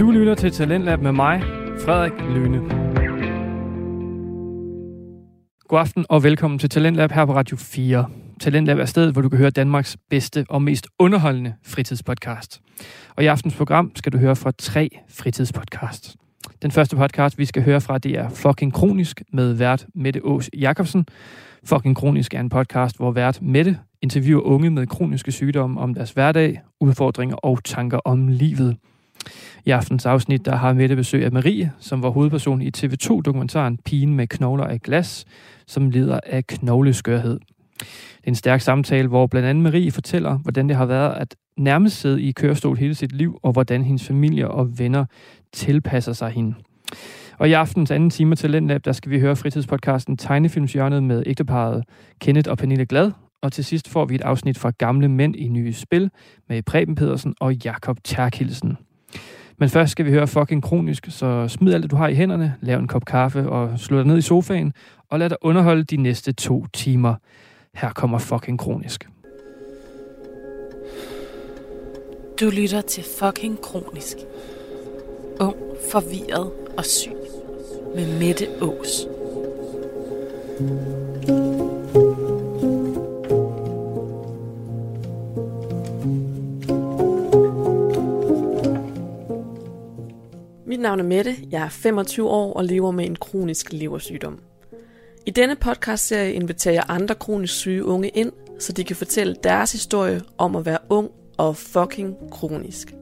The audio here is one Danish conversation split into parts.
Du lytter til Talentlab med mig, Frederik Lyne. God aften og velkommen til Talentlab her på Radio 4. Talentlab er stedet, hvor du kan høre Danmarks bedste og mest underholdende fritidspodcast. Og i aftens program skal du høre fra tre fritidspodcasts. Den første podcast, vi skal høre fra, det er Fucking Kronisk med vært Mette Ås Jacobsen. Fucking Kronisk er en podcast, hvor vært Mette interviewer unge med kroniske sygdomme om deres hverdag, udfordringer og tanker om livet. I aftens afsnit der har Mette besøg af Marie, som var hovedperson i TV2-dokumentaren Pigen med knogler af glas, som lider af knogleskørhed. Det er en stærk samtale, hvor blandt andet Marie fortæller, hvordan det har været at nærmest sidde i kørestol hele sit liv, og hvordan hendes familie og venner tilpasser sig hende. Og i aftens anden time til Talentlab, der skal vi høre fritidspodcasten Tegnefilmsjørnet med ægteparet Kenneth og Pernille Glad. Og til sidst får vi et afsnit fra Gamle Mænd i Nye Spil med Preben Pedersen og Jakob Terkilsen. Men først skal vi høre fucking kronisk, så smid alt det, du har i hænderne, lav en kop kaffe og slå dig ned i sofaen, og lad dig underholde de næste to timer. Her kommer fucking kronisk. Du lytter til fucking kronisk. Ung, forvirret og syg. Med Mette Ås. Mit navn er Mette, jeg er 25 år og lever med en kronisk leversygdom. I denne podcastserie inviterer jeg andre kronisk syge unge ind, så de kan fortælle deres historie om at være ung og fucking kronisk.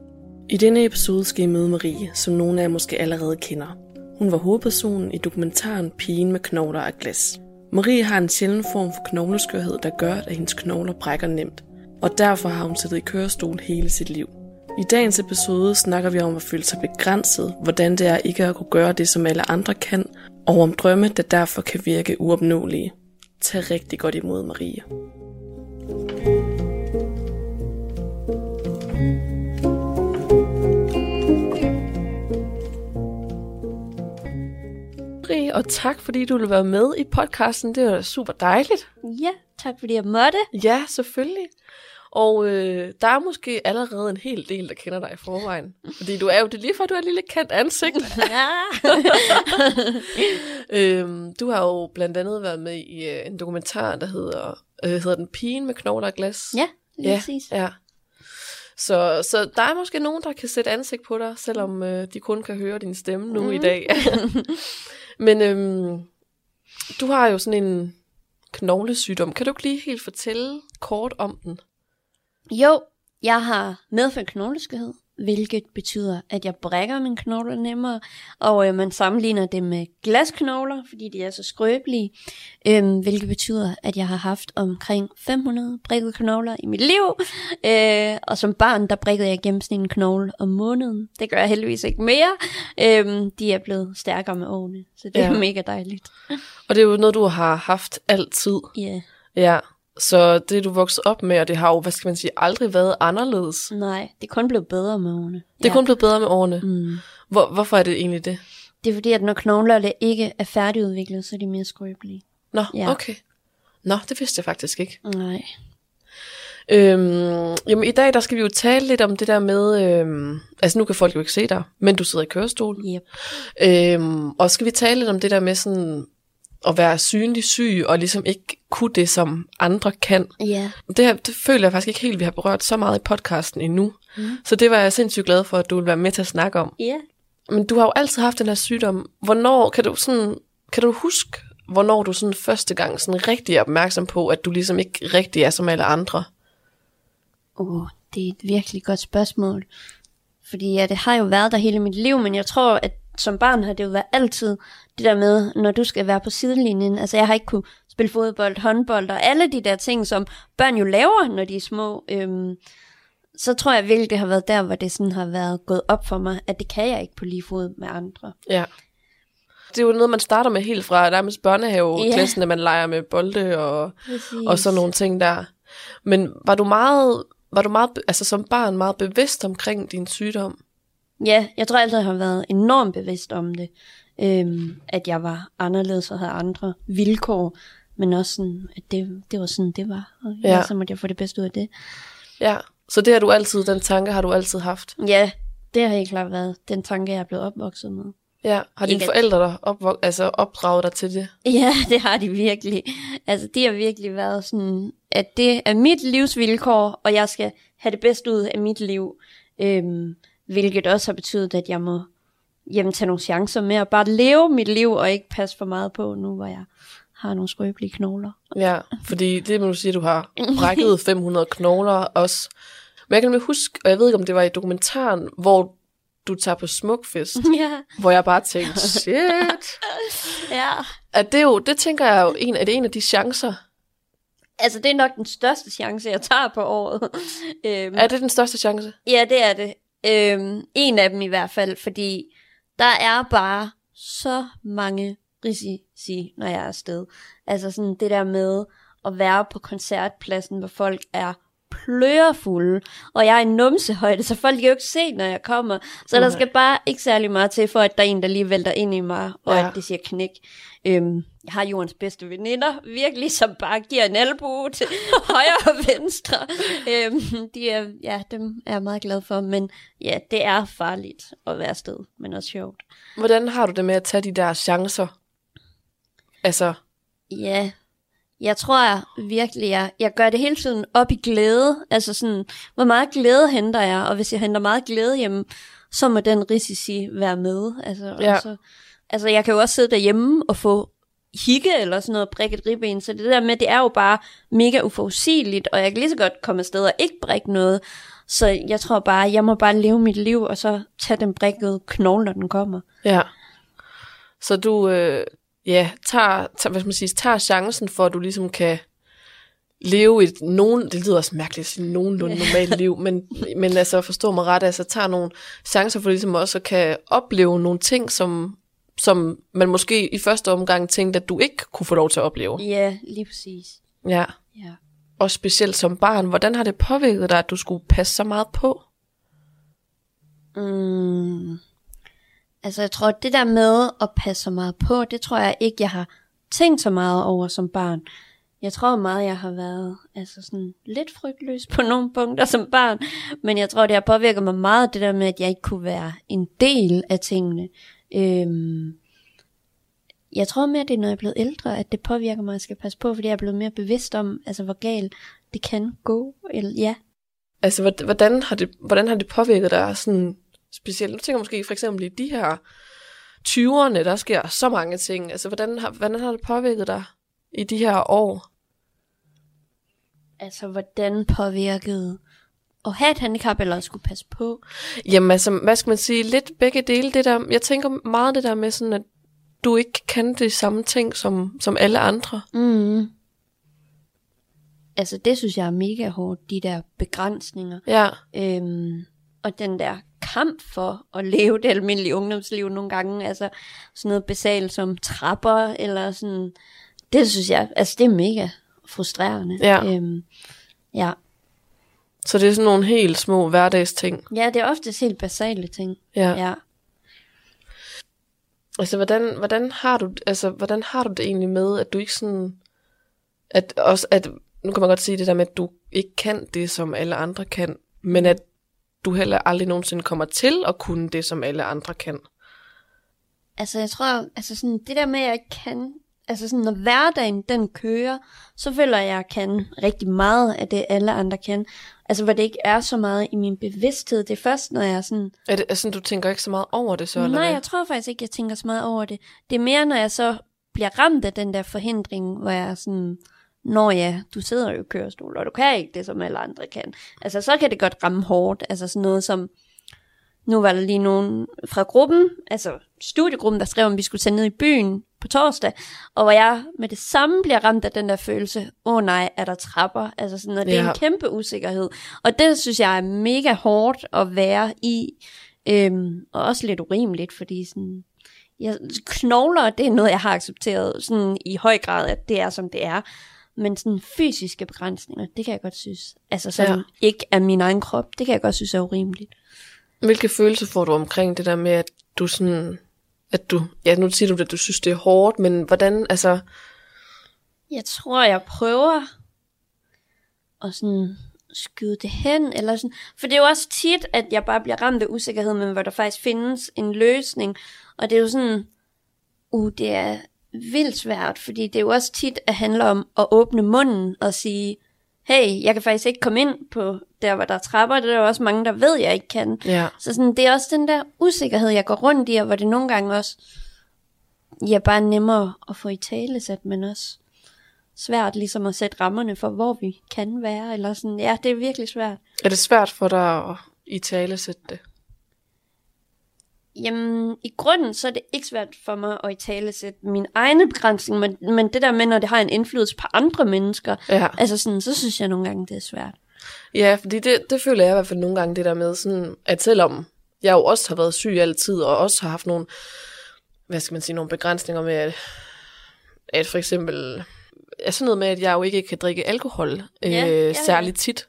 I denne episode skal I møde Marie, som nogle af jer måske allerede kender. Hun var hovedpersonen i dokumentaren Pigen med knogler af glas. Marie har en sjælden form for knogleskørhed, der gør, at hendes knogler brækker nemt. Og derfor har hun siddet i kørestol hele sit liv. I dagens episode snakker vi om at føle sig begrænset, hvordan det er ikke at kunne gøre det, som alle andre kan, og om drømme, der derfor kan virke uopnåelige. Tag rigtig godt imod Marie. Marie, og tak fordi du vil være med i podcasten. Det var super dejligt. Ja, tak fordi jeg måtte. Ja, selvfølgelig. Og øh, der er måske allerede en hel del, der kender dig i forvejen. Fordi du er jo det lige at du er et lille kendt ansigt. Ja. øhm, du har jo blandt andet været med i øh, en dokumentar, der hedder, øh, hedder Den pigen med knogler og glas. ja, lige ja, præcis. ja. Så, så der er måske nogen, der kan sætte ansigt på dig, selvom øh, de kun kan høre din stemme nu mm. i dag. Men øhm, du har jo sådan en knoglesygdom. Kan du ikke lige helt fortælle kort om den? Jo, jeg har medfødt knogleskørhed, hvilket betyder, at jeg brækker mine knogler nemmere, og øh, man sammenligner det med glasknogler, fordi de er så skrøbelige, øh, hvilket betyder, at jeg har haft omkring 500 brækkede knogler i mit liv, øh, og som barn, der brækkede jeg gennemsnit en knogle om måneden. Det gør jeg heldigvis ikke mere. Øh, de er blevet stærkere med årene, så det er Ja. mega dejligt. Og det er jo noget, du har haft altid. Ja, yeah. Ja, så det du vokset op med, og det har jo, hvad skal man sige, aldrig været anderledes. nej, det er kun blevet bedre med årene. Det er kun blevet bedre med årene. Mm. Hvor, hvorfor er det egentlig det? Det er fordi, at når knoglerne ikke er færdigudviklet, så er de mere skrøbelige. Nå, Ja. okay. Nå, det vidste jeg faktisk ikke. Nej. Øhm, jamen, i dag der skal vi jo tale lidt om det der med, øhm, altså nu kan folk jo ikke se dig, men du sidder i kørestol. Yep. Øhm, og skal vi tale lidt om det der med sådan at være synlig syg, og ligesom ikke kunne det, som andre kan. Ja. Det, her, det føler jeg faktisk ikke helt, vi har berørt så meget i podcasten endnu. Mm. Så det var jeg sindssygt glad for, at du vil være med til at snakke om. Ja. Men du har jo altid haft den her sygdom. Hvornår, kan du sådan, kan du huske, hvornår du sådan første gang sådan rigtig er opmærksom på, at du ligesom ikke rigtig er som alle andre? Oh, det er et virkelig godt spørgsmål. Fordi ja, det har jo været der hele mit liv, men jeg tror, at som barn har det jo været altid det der med, når du skal være på sidelinjen. Altså jeg har ikke kunne spille fodbold, håndbold og alle de der ting, som børn jo laver, når de er små. Øhm, så tror jeg virkelig, det har været der, hvor det sådan har været gået op for mig, at det kan jeg ikke på lige fod med andre. Ja. Det er jo noget, man starter med helt fra nærmest børnehaveklassen, Ja. at man leger med bolde og, Præcis. og sådan nogle ting der. Men var du meget, var du meget, altså som barn meget bevidst omkring din sygdom? Ja, jeg tror altid, jeg har været enormt bevidst om det. Øhm, at jeg var anderledes og havde andre vilkår. Men også sådan, at det, det var sådan, det var. Og Ja. ja. så måtte jeg få det bedste ud af det. Ja, så det har du altid, den tanke har du altid haft. Ja, Det har helt klart været den tanke, jeg er blevet opvokset med. Ja, har dine Ikke forældre der opvok- altså opdraget dig til det? Ja, det har de virkelig. Altså, de har virkelig været sådan, at det er mit livsvilkår, og jeg skal have det bedste ud af mit liv. Øhm, hvilket også har betydet, at jeg må jamen, tage nogle chancer med at bare leve mit liv, og ikke passe for meget på nu, hvor jeg har nogle skrøbelige knogler. Ja, fordi det må du sige, du har brækket 500 knogler også. Men jeg kan nemlig huske, og jeg ved ikke, om det var i dokumentaren, hvor du tager på smukfest, ja, hvor jeg bare tænkte, shit. ja. At det, er jo, det tænker jeg jo, en, er det en af de chancer? Altså, det er nok den største chance, jeg tager på året. øhm, Er det den største chance? Ja, det er det. Øhm, en af dem i hvert fald, fordi der er bare så mange risici, når jeg er afsted. Altså sådan det der med at være på koncertpladsen, hvor folk er plørefulde, og jeg er i numsehøjde, så folk kan jo ikke se, når jeg kommer. Så der Nej. skal bare ikke særlig meget til, for at der er en, der lige vælter ind i mig, og Ja. at det siger knæk. Øhm, jeg har jordens bedste veninder, virkelig, som bare giver en albu til højre og venstre. Øhm, de er, ja, dem er jeg meget glad for, men ja, det er farligt at være afsted, men også sjovt. Hvordan har du det med at tage de der chancer? Altså, Ja, jeg tror jeg virkelig, jeg, jeg gør det hele tiden op i glæde. Altså sådan, hvor meget glæde henter jeg, og hvis jeg henter meget glæde hjemme, så må den risici være med. Altså, Ja. og så, altså jeg kan jo også sidde derhjemme og få hikke eller sådan noget, brække et ribben. Så det der med, det er jo bare mega uforudsigeligt, og jeg kan lige så godt komme afsted og ikke brække noget. Så jeg tror bare, jeg må bare leve mit liv, og så tage den brækkede knogle, når den kommer. ja. Så du, øh, ja, tager, tager, hvad skal man sige, tager chancen for, at du ligesom kan leve et nogen, det lyder også mærkeligt at sige nogenlunde normalt liv, men, men altså forstå mig ret, altså tager nogle chancer for ligesom også at kan opleve nogle ting, som, som man måske i første omgang tænkte, at du ikke kunne få lov til at opleve. Ja, lige præcis. Ja. Ja. Og specielt som barn, hvordan har det påvirket dig, at du skulle passe så meget på? Mm. Altså, jeg tror, det der med at passe så meget på, det tror jeg ikke, jeg har tænkt så meget over som barn. Jeg tror meget, jeg har været altså sådan lidt frygtløs på nogle punkter som barn, men jeg tror, det har påvirket mig meget, det der med, at jeg ikke kunne være en del af tingene. Øhm, jeg tror mere, det er, når jeg er blevet ældre, at det påvirker mig, at jeg skal passe på, fordi jeg er blevet mere bevidst om, altså hvor galt det kan gå. Eller, ja, Altså, hvordan har det, hvordan har det påvirket dig sådan specielt? Nu tænker jeg måske for eksempel i de her 20'erne, der sker så mange ting. Altså, hvordan har, hvordan har det påvirket dig i de her år? Altså, hvordan påvirkede at have et handicap, eller at skulle passe på? Jamen, altså, hvad skal man sige? Lidt begge dele. Det der, jeg tænker meget det der med sådan, at du ikke kan de samme ting som, som alle andre. Mm. Altså, det synes jeg er mega hårdt, de der begrænsninger. Ja, Øhm, og den der kamp for at leve det almindelige ungdomsliv nogle gange, altså sådan noget basalt som trapper, eller sådan, det synes jeg, altså det er mega frustrerende. Ja. Øhm, ja. så det er sådan nogle helt små hverdagsting. ja, det er oftest helt basale ting. Ja. ja. Altså, hvordan, hvordan, har du, altså, hvordan har du det egentlig med, at du ikke sådan... At også, at, nu kan man godt sige det der med, at du ikke kan det, som alle andre kan, men at du heller aldrig nogensinde kommer til at kunne det, som alle andre kan. Altså, jeg tror, altså sådan, det der med, at jeg ikke kan, altså sådan, når hverdagen den kører, så føler jeg, at jeg kan rigtig meget af det, alle andre kan. Altså, hvor det ikke er så meget i min bevidsthed. Det er først, når jeg er sådan, Er det, altså, du tænker ikke så meget over det så, eller nej, hvad? jeg tror faktisk ikke, jeg tænker så meget over det. Det er mere, når jeg så bliver ramt af den der forhindring, hvor jeg er sådan, Nå ja, du sidder jo i kørestol, og du kan ikke det, som alle andre kan. Altså, så kan det godt ramme hårdt. Altså sådan noget som, nu var der lige nogen fra gruppen, altså studiegruppen, der skrev, om vi skulle tage ned i byen på torsdag, og hvor jeg med det samme bliver ramt af den der følelse, åh oh, nej, er der trapper? Altså sådan noget, det er Ja. en kæmpe usikkerhed. Og det synes jeg er mega hårdt at være i, øhm, og også lidt urimeligt, fordi sådan, jeg, knogler, det er noget, jeg har accepteret sådan i høj grad, at det er, som det er. Men sådan fysiske begrænsninger, det kan jeg godt synes, altså sådan Ja. ikke af min egen krop, det kan jeg godt synes er urimeligt. Hvilke følelser får du omkring det der med, at du sådan... At du, ja, nu siger du, at du synes, det er hårdt, men hvordan, altså... Jeg tror, jeg prøver at sådan skyde det hen, eller sådan. For det er jo også tit, at jeg bare bliver ramt af usikkerhed, men hvor der faktisk findes en løsning. Og det er jo sådan, uh, det er vildt svært, fordi det er jo også tit at handle om at åbne munden og sige, hey, jeg kan faktisk ikke komme ind på der, hvor der er trapper, det er der også mange, der ved, jeg ikke kan. Ja. Så sådan, det er også den der usikkerhed, jeg går rundt i, og hvor det nogle gange også ja, bare nemmere at få i tale sat, men også svært ligesom at sætte rammerne for, hvor vi kan være, eller sådan, ja, det er virkelig svært. Er det svært for dig at i tale sætte det? Jamen, i grunden så er det ikke svært for mig at i tale sætte min egne begrænsning, men, men det der med, når det har en indflydelse på andre mennesker, Ja. altså sådan, så synes jeg nogle gange, det er svært. Ja, fordi det, det føler jeg i hvert fald nogle gange, det der med sådan, at selvom jeg jo også har været syg altid, og også har haft nogle, hvad skal man sige, nogle begrænsninger med, at, at for eksempel, er sådan noget med, at jeg jo ikke kan drikke alkohol øh, Ja, ja, ja. særligt tit.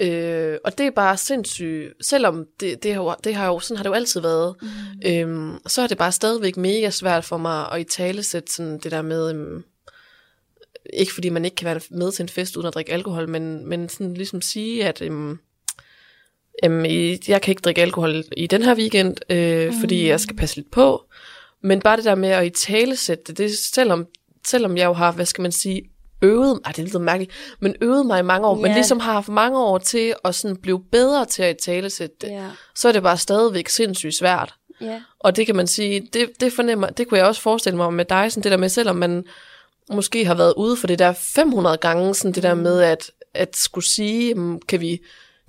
Øh, og det er bare sindssygt, selvom det, det, har, jo, det har jo, sådan har det jo altid været, mm. øhm, så er det bare stadigvæk mega svært for mig at i tale sætte sådan det der med, øhm, ikke fordi man ikke kan være med til en fest uden at drikke alkohol, men, men sådan ligesom sige, at øhm, øhm, jeg kan ikke drikke alkohol i den her weekend, øh, mm. fordi jeg skal passe lidt på. Men bare det der med at i tale sætte det, det selvom, selvom jeg jo har, hvad skal man sige, øvet, ej det lyder mærkeligt, men øvet mig i mange år, yeah. men ligesom har haft mange år til at sådan blive bedre til at tale sætte det, Ja, så er det bare stadigvæk sindssygt svært. ja, Og det kan man sige, det, det fornemmer, det kunne jeg også forestille mig med dig, sådan det der med, selvom man måske har været ude for det der 500 gange, sådan det der med at, at skulle sige, "Jamen, kan vi,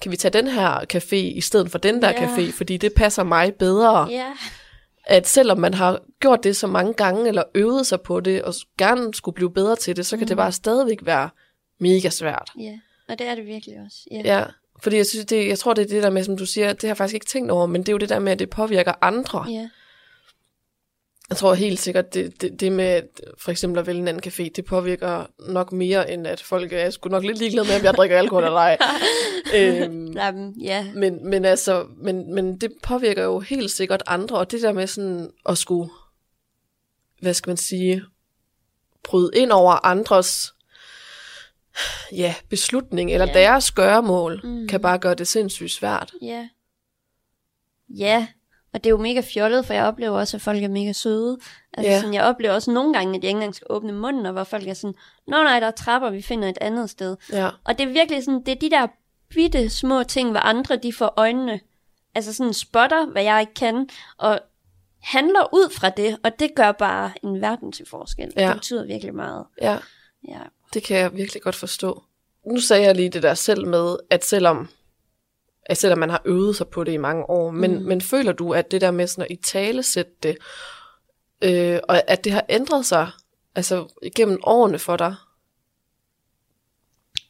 kan vi tage den her café i stedet for den der Ja. café, fordi det passer mig bedre. ja, At selvom man har gjort det så mange gange, eller øvet sig på det, og gerne skulle blive bedre til det, så kan det bare stadigvæk være mega svært. ja. Og det er det virkelig også. Ja. Ja, fordi jeg, synes, det, jeg tror, det er det der med, som du siger, det har jeg faktisk ikke tænkt over, men det er jo det der med, at det påvirker andre. ja. Jeg tror helt sikkert, det, det, det med for eksempel at vælge en anden café, det påvirker nok mere, end at folk er sgu nok lidt ligeglade med, om jeg drikker alkohol eller ej. øhm, Jamen, ja. men, men, altså, men, men det påvirker jo helt sikkert andre, og det der med sådan at skulle, hvad skal man sige, bryde ind over andres ja, beslutning, eller Ja. deres gøremål, Mm. kan bare gøre det sindssygt svært. Ja. Ja, og det er jo mega fjollet, for jeg oplever også, at folk er mega søde. Altså, Ja. sådan, jeg oplever også nogle gange, at jeg ikke engang skal åbne munden, og hvor folk er sådan, Nå nej, der er trapper, vi finder et andet sted. Ja, Og det er virkelig sådan, det er de der bitte små ting, hvor andre de får øjnene, altså sådan spotter, hvad jeg ikke kan, og handler ud fra det, og det gør bare en verden til forskel. Ja. Det betyder virkelig meget. ja. Ja. Det kan jeg virkelig godt forstå. Nu sagde jeg lige det der selv med, at selvom, selvom man har øvet sig på det i mange år, men, mm. men føler du, at det der med sådan at i tale sætte det, øh, og at det har ændret sig altså igennem årene for dig?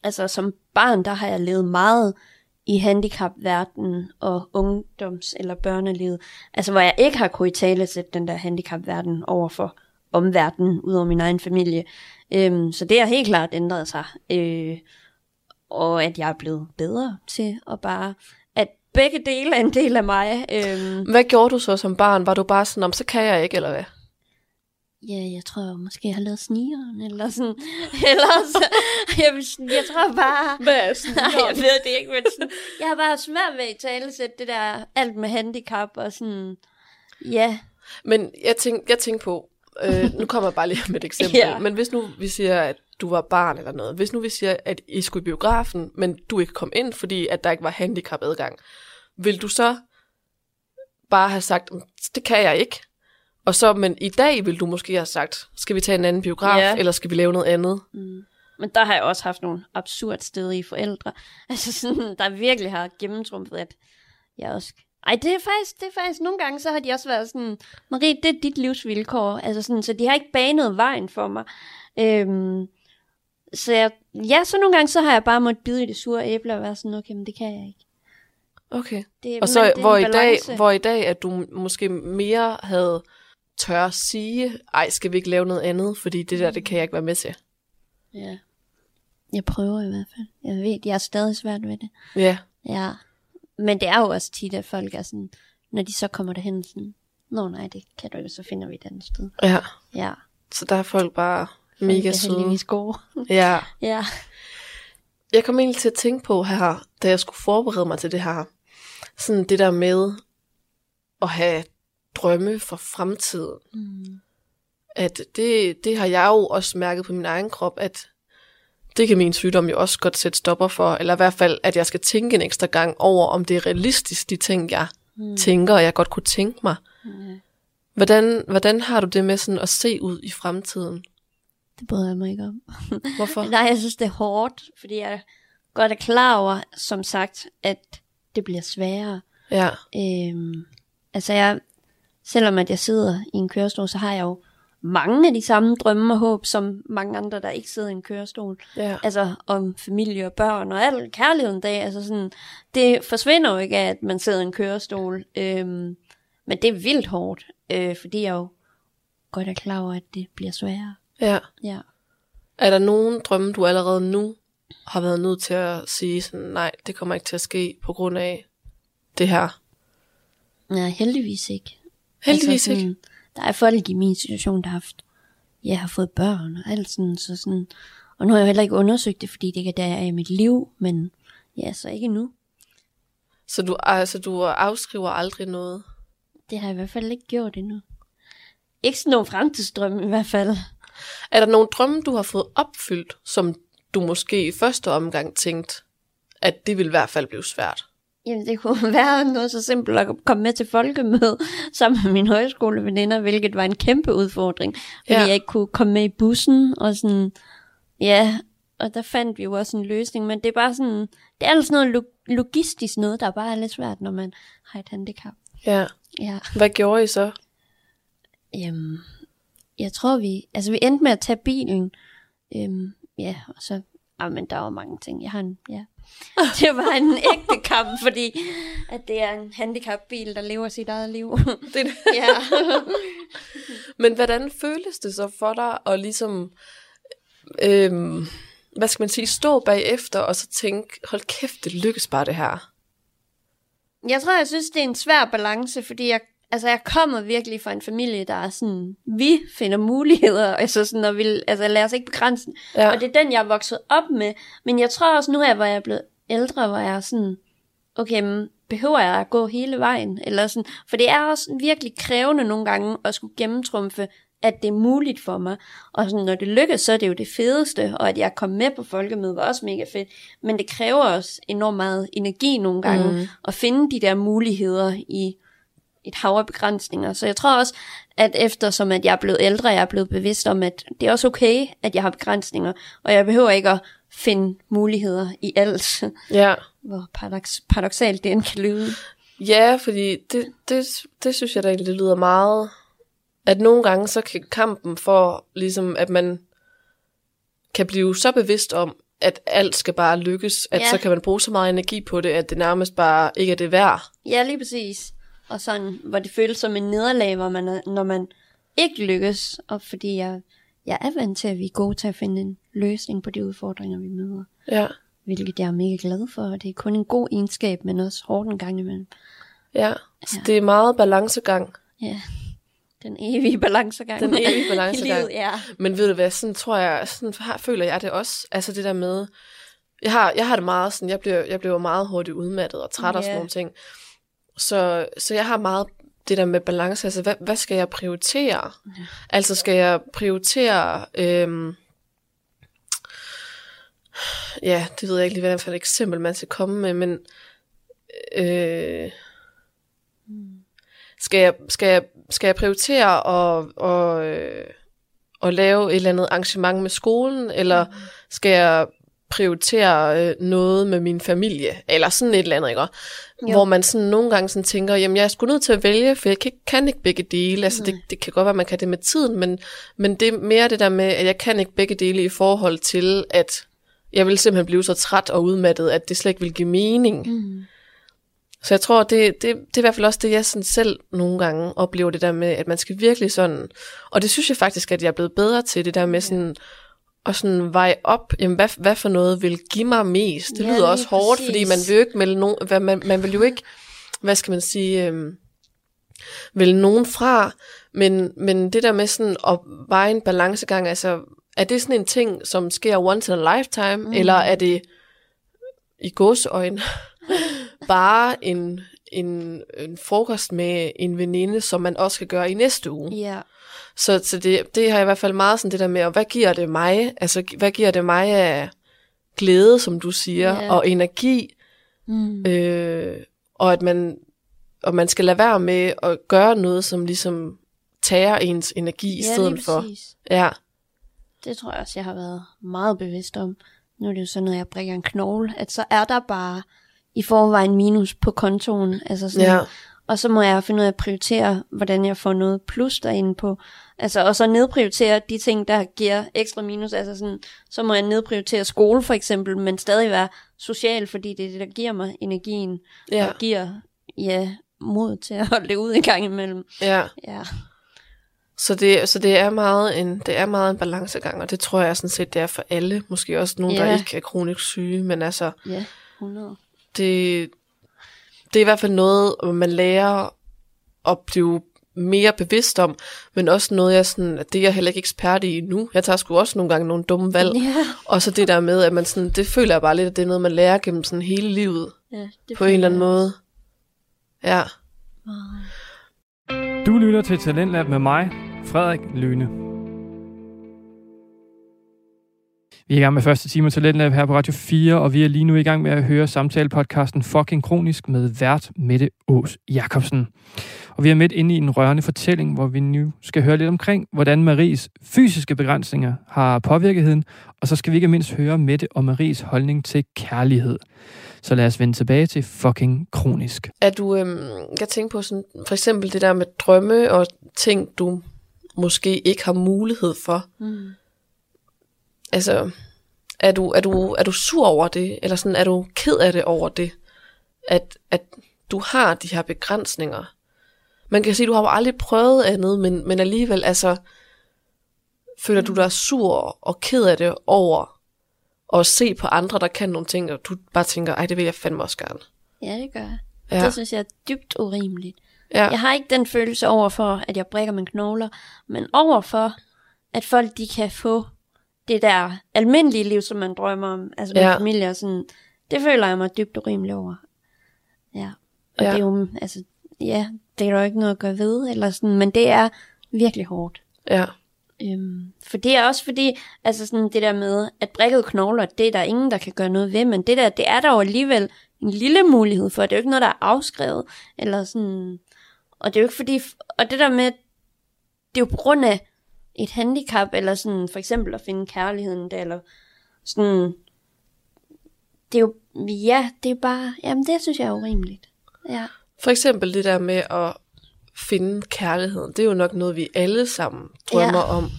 altså som barn, der har jeg levet meget i handicapverdenen og ungdoms- eller børnelivet. Altså hvor jeg ikke har kunnet i tale sætte den der handicapverden over for omverdenen, ud over min egen familie. Øhm, så det har helt klart ændret sig. Øh, og at jeg er blevet bedre til at bare, at begge dele er en del af mig. Øhm, Hvad gjorde du så som barn? Var du bare sådan, om så kan jeg ikke, eller hvad? Ja, jeg tror jeg måske, jeg har lavet snigeren, eller sådan. Eller så, jeg, jeg tror bare... Hvad er Nej, jeg ved det ikke, men sådan, jeg har bare svært ved at tale det der alt med handicap og sådan, ja, Men jeg tænkte jeg tænk på, øh, nu kommer jeg bare lige med et eksempel, Ja. men hvis nu vi siger, at du var barn eller noget, hvis nu vi siger, at I skulle i biografen, men du ikke kom ind, fordi at der ikke var handicap-adgang, vil du så bare have sagt, "Mm, det kan jeg ikke? Og så, men i dag vil du måske have sagt, skal vi tage en anden biograf, Ja. eller skal vi lave noget andet? men der har jeg også haft nogle absurd stedige forældre, altså sådan, der virkelig har gennemtrumpet, at jeg også ej, det er faktisk, det er faktisk, nogle gange, så har de også været sådan, Marie, det er dit livsvilkår, altså sådan, så de har ikke banet vejen for mig. Øhm, så jeg, ja, så nogle gange, så har jeg bare måttet bide i det sure æble og være sådan, okay, men det kan jeg ikke. Okay. Det, Og men så, det hvor i, dag, hvor i dag, at du måske mere havde tør at sige, ej, skal vi ikke lave noget andet, fordi det der, det kan jeg ikke være med til. Ja. Jeg prøver i hvert fald. Jeg ved, jeg er stadig svært ved det. Ja, Ja. Men det er jo også tit, at folk er sådan, når de så kommer derhen, sådan, Nå nej, det kan du ikke, så finder vi et andet sted. ja. Ja. Så der er folk bare mega søde. gode. Ja, ja. jeg kom egentlig til at tænke på her, da jeg skulle forberede mig til det her, sådan det der med at have drømme for fremtiden. Mm. At det, det har jeg jo også mærket på min egen krop, at det kan min sygdom jo også godt sætte stopper for, eller i hvert fald, at jeg skal tænke en ekstra gang over, om det er realistisk, de ting, jeg mm. tænker, og jeg godt kunne tænke mig. Mm. Hvordan, hvordan har du det med sådan at se ud i fremtiden? Det bryder jeg mig ikke om. Hvorfor? Nej, jeg synes, det er hårdt, fordi jeg godt er klar over, som sagt, at det bliver sværere. Ja, Øhm, altså jeg, selvom at jeg sidder i en kørestol, så har jeg jo mange af de samme drømme og håb, som mange andre, der ikke sidder i en kørestol. ja, Altså om familie og børn og al kærligheden dag. Altså sådan, det forsvinder jo ikke af, at man sidder i en kørestol. Øhm, men det er vildt hårdt, øh, fordi jeg jo godt er klar over, at det bliver sværere. Ja. Ja. Er der nogen drømme, du allerede nu har været nødt til at sige sådan, nej, det kommer ikke til at ske på grund af det her? Nej, heldigvis ikke. Heldigvis altså ikke. sådan, Der er folk i min situation, der har haft, ja, har fået børn og alt sådan, så sådan, og nu har jeg heller ikke undersøgt det, fordi det ikke er der, jeg er i mit liv, men ja, så ikke nu. Så du, altså, du afskriver aldrig noget? Det har jeg i hvert fald ikke gjort endnu. Ikke sådan nogen fremtidsdrømme i hvert fald. Er der nogle drømme, du har fået opfyldt, som du måske i første omgang tænkte, at det ville i hvert fald blive svært? Jamen, det kunne være noget så simpelt at komme med til folkemøde sammen med mine højskoleveninder, hvilket var en kæmpe udfordring, fordi Ja. jeg ikke kunne komme med i bussen, og sådan, ja, og der fandt vi jo også en løsning, men det er bare sådan, det er altså noget lo- logistisk noget, der bare er lidt svært, når man har et handicap. Ja. Ja, Hvad gjorde I så? øhm, jeg tror vi, altså vi endte med at tage bilen, øhm, ja, og så, ah, men der var mange ting, jeg har en, ja. Det var en ægte kamp, fordi at det er en handicapbil, der lever sit eget liv. Det, ja. men hvordan føles det så for dig at ligesom, øhm, hvad skal man sige, stå bagefter og så tænke, hold kæft, det lykkes bare det her. Jeg tror, jeg synes, det er en svær balance, fordi jeg, altså, jeg kommer virkelig fra en familie, der er sådan, vi finder muligheder, altså sådan, og vil, altså lad os ikke begrænse. Ja. Og det er den, jeg er vokset op med. Men jeg tror også nu her, hvor jeg er blevet ældre, hvor jeg er sådan, okay, men behøver jeg at gå hele vejen? Eller sådan, for det er også virkelig krævende nogle gange at skulle gennemtrumfe, at det er muligt for mig. Og sådan, når det lykkes, så er det jo det fedeste, og at jeg kom med på folkemødet var også mega fedt. Men det kræver også enormt meget energi nogle gange, mm. at finde de der muligheder i et hav af begrænsninger. Så jeg tror også, at eftersom at jeg er blevet ældre, jeg er blevet bevidst om, at det er også okay, at jeg har begrænsninger, og jeg behøver ikke at finde muligheder i alt, Ja. hvor paradox, paradoxalt det end kan lyde. Ja, fordi det, det, det synes jeg da egentlig lyder meget, at nogle gange så kan kampen for, ligesom at man kan blive så bevidst om, at alt skal bare lykkes, at Ja. så kan man bruge så meget energi på det, at det nærmest bare ikke er det værd. Ja, lige præcis. Og sådan, hvor det føles som en nederlag, hvor man er, når man ikke lykkes, og fordi jeg, jeg er vant til, at vi er gode til at finde en løsning på de udfordringer, vi møder. Ja, Hvilket jeg er mega glad for, og det er kun en god egenskab, men også hårdt en gang imellem. ja. Så Ja. det er meget balancegang. Ja, den evige balancegang. Den evige balancegang. livet, ja. Men ved du hvad, sådan tror jeg, sådan føler jeg det også. Altså det der med, jeg har, jeg har det meget sådan, jeg bliver, jeg bliver meget hurtigt udmattet og træt og sådan nogle ting. Så, så jeg har meget det der med balance, altså hvad, hvad skal jeg prioritere? Ja. Altså skal jeg prioritere, øhm, ja, det ved jeg ikke lige, hvad for et eksempel man skal komme med, men øh, skal, jeg, skal, jeg, skal jeg prioritere og, og, øh, at lave et eller andet arrangement med skolen, eller skal jeg prioritere øh, noget med min familie, eller sådan et eller andet, ikke? Jo. Hvor man sådan nogle gange sådan tænker, jamen jeg er sgu nødt til at vælge, for jeg kan ikke, kan ikke begge dele. Altså det, det kan godt være, man kan det med tiden, men, men det er mere det der med, at jeg kan ikke begge dele i forhold til, at jeg vil simpelthen blive så træt og udmattet, at det slet ikke vil give mening. Mm. Så jeg tror, det, det, det er i hvert fald også det, jeg sådan selv nogle gange oplever det der med, at man skal virkelig sådan, og det synes jeg faktisk, at jeg er blevet bedre til, det der med sådan, og sådan veje op, jamen hvad, hvad for noget vil give mig mest. Det Ja, lyder også hårdt, fordi man præcis. vil jo ikke melde nogen, hvad, man, man vil jo ikke, hvad skal man sige, øhm, vælge nogen fra, men, men det der med sådan at veje en balancegang, altså er det sådan en ting, som sker once in a lifetime, mm. eller er det i godsøjne bare en, en, en frokost med en veninde, som man også skal gøre i næste uge. Ja. Så, så det, det har jeg i hvert fald meget sådan det der med, og hvad giver det mig? Altså, hvad giver det mig af glæde, som du siger, Ja. og energi, Mm. øh, og at man, og man skal lade være med at gøre noget, som ligesom tager ens energi i ja, stedet lige for. Ja, Det tror jeg også, jeg har været meget bevidst om. Nu er det jo sådan, når jeg brækker en knogle, at så er der bare i forvejen minus på kontoen. Altså sådan, ja, Og så må jeg finde ud af at prioritere, hvordan jeg får noget plus derinde på. Altså, og så nedprioritere de ting, der giver ekstra minus. Altså sådan, så må jeg nedprioritere skole for eksempel, men stadig være social, fordi det er det, der giver mig energien. ja, Og giver, ja, mod til at holde det ud en gang imellem. ja. Ja, Så det, så det er meget en, det er meget en balancegang, og det tror jeg sådan set, det er for alle. Måske også nogen, der Ja. ikke er kronisk syge, men altså, ja, 100. det, det er i hvert fald noget, man lærer at blive mere bevidst om, men også noget, jeg sådan, at det er jeg heller ikke ekspert i nu. Jeg tager sgu også nogle gange nogle dumme valg. Ja, Og så det der med, at man sådan, det føler jeg bare lidt, at det er noget, man lærer gennem sådan hele livet, ja, det på en eller anden måde. Ja. Du lytter til Talentlab med mig, Frederik Lyne. Vi er i gang med første time af Talentlab her på Radio 4, og vi er lige nu i gang med at høre samtalepodcasten Fucking Kronisk med vært Mette Ås Jacobsen. Og vi er midt inde i en rørende fortælling, hvor vi nu skal høre lidt omkring, hvordan Maries fysiske begrænsninger har påvirket hende, og så skal vi ikke mindst høre Mette og Maries holdning til kærlighed. Så lad os vende tilbage til Fucking Kronisk. Er du, øhm, jeg tænker på sådan, for eksempel det der med drømme og ting, du måske ikke har mulighed for. Mm. Altså, er du, er du, er du sur over det, eller sådan, er du ked af det over det, at, at du har de her begrænsninger? Man kan sige, du har jo aldrig prøvet andet, men, men alligevel, altså, føler du dig sur og ked af det over at se på andre, der kan nogle ting, og du bare tænker, ej, det vil jeg fandme også gerne. Ja, det gør jeg. Ja. Det synes jeg er dybt urimeligt. Ja, Jeg har ikke den følelse over for, at jeg brækker mine knogler, men over for, at folk de kan få det der almindelige liv, som man drømmer om, altså med Ja. familie og sådan, det føler jeg mig dybt urimelig over. Ja. Og Ja. det er jo, altså, ja, det er der jo ikke noget at gøre ved, eller sådan, men det er virkelig hårdt. ja, Øhm, for det er også fordi, altså sådan det der med, at brækket knogler, det er der ingen, der kan gøre noget ved, men det der, det er der jo alligevel en lille mulighed for. Det er jo ikke noget, der er afskrevet, eller sådan, og det er jo ikke fordi, og det der med, det er jo på grund af et handicap, eller sådan for eksempel at finde kærligheden der, eller sådan, det er jo, ja, det er bare, jamen det synes jeg er urimeligt. Ja, For eksempel det der med at finde kærligheden, det er jo nok noget, vi alle sammen drømmer Ja. om.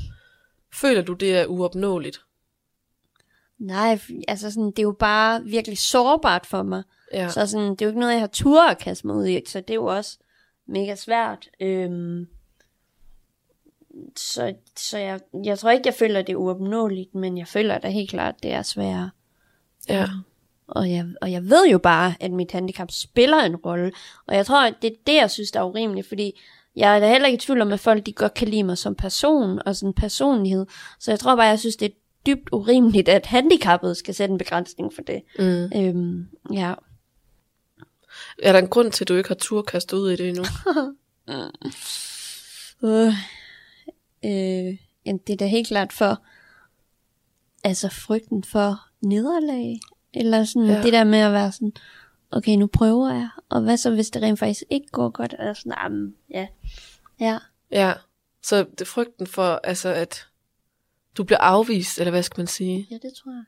Føler du, det er uopnåeligt? nej, altså sådan, det er jo bare virkelig sårbart for mig. Ja, Så sådan, det er jo ikke noget, jeg har tur at kaste mig ud i, så det er jo også mega svært. Øhm, så så jeg, jeg tror ikke, jeg føler, det er uopnåeligt, men jeg føler da helt klart, det er sværere. ja, Og jeg, og jeg ved jo bare, at mit handicap spiller en rolle. Og jeg tror, at det er det, jeg synes, der er urimeligt, fordi jeg er da heller ikke i tvivl om, at folk de godt kan lide mig som person og sådan personlighed. Så jeg tror bare, jeg synes, det er dybt urimeligt, at handicappet skal sætte en begrænsning for det. mm. Øhm, ja. Er der en grund til, at du ikke har tur kastet ud i det endnu? Øh, øh, jamen, det er da helt klart for, altså frygten for nederlag, eller sådan Ja. ja. det der med at være sådan, okay, nu prøver jeg, og hvad så, hvis det rent faktisk ikke går godt, eller sådan, jamen, ja, ja, Ja, så det er frygten for, altså at du bliver afvist, eller hvad skal man sige? ja, det tror jeg.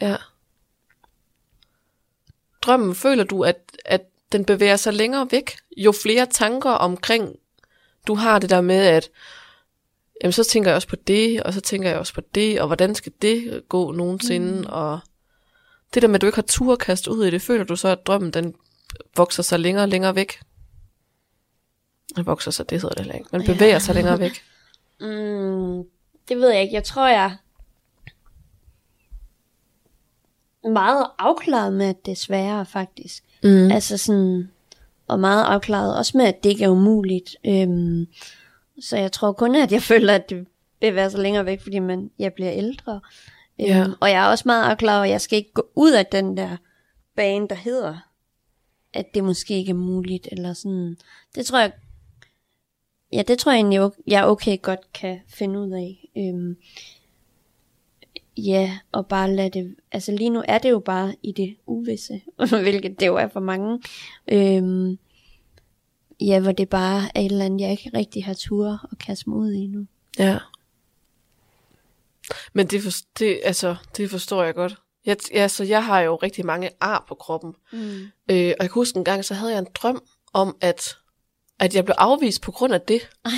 Ja. Drømmen, føler du, at, at den bevæger sig længere væk? Jo flere tanker omkring, du har det der med, at jamen, så tænker jeg også på det, og så tænker jeg også på det, og hvordan skal det gå nogensinde, mm. og det der med, at du ikke har tur kaste ud i det, føler du så, at drømmen, den vokser sig længere og længere væk? Den vokser sig, det hedder det heller ikke, men Ja. bevæger sig længere væk. Mm, det ved jeg ikke, jeg tror, jeg meget afklaret med, at det er sværere, faktisk. Mm. Altså sådan, og meget afklaret, også med, at det ikke er umuligt. Øhm, så jeg tror kun, at jeg føler, at det bevæger sig længere væk, fordi man, jeg bliver ældre. Ja. Øhm, og jeg er også meget klar over, at jeg skal ikke gå ud af den der bane, der hedder, at det måske ikke er muligt, eller sådan. Det tror jeg, ja, det tror jeg egentlig, jeg okay godt kan finde ud af. Øhm, ja, og bare lade det, altså lige nu er det jo bare i det uvisse, hvilket det jo er for mange. Øhm, ja, hvor det bare er et eller andet, jeg ikke rigtig har tur at kaste mig ud i nu. Ja. Men det, for, det, altså, det forstår jeg godt. Jeg, altså, jeg har jo rigtig mange ar på kroppen. Mm. Øh, og jeg kan huske en gang, så havde jeg en drøm om, at, at jeg blev afvist på grund af det. Ej.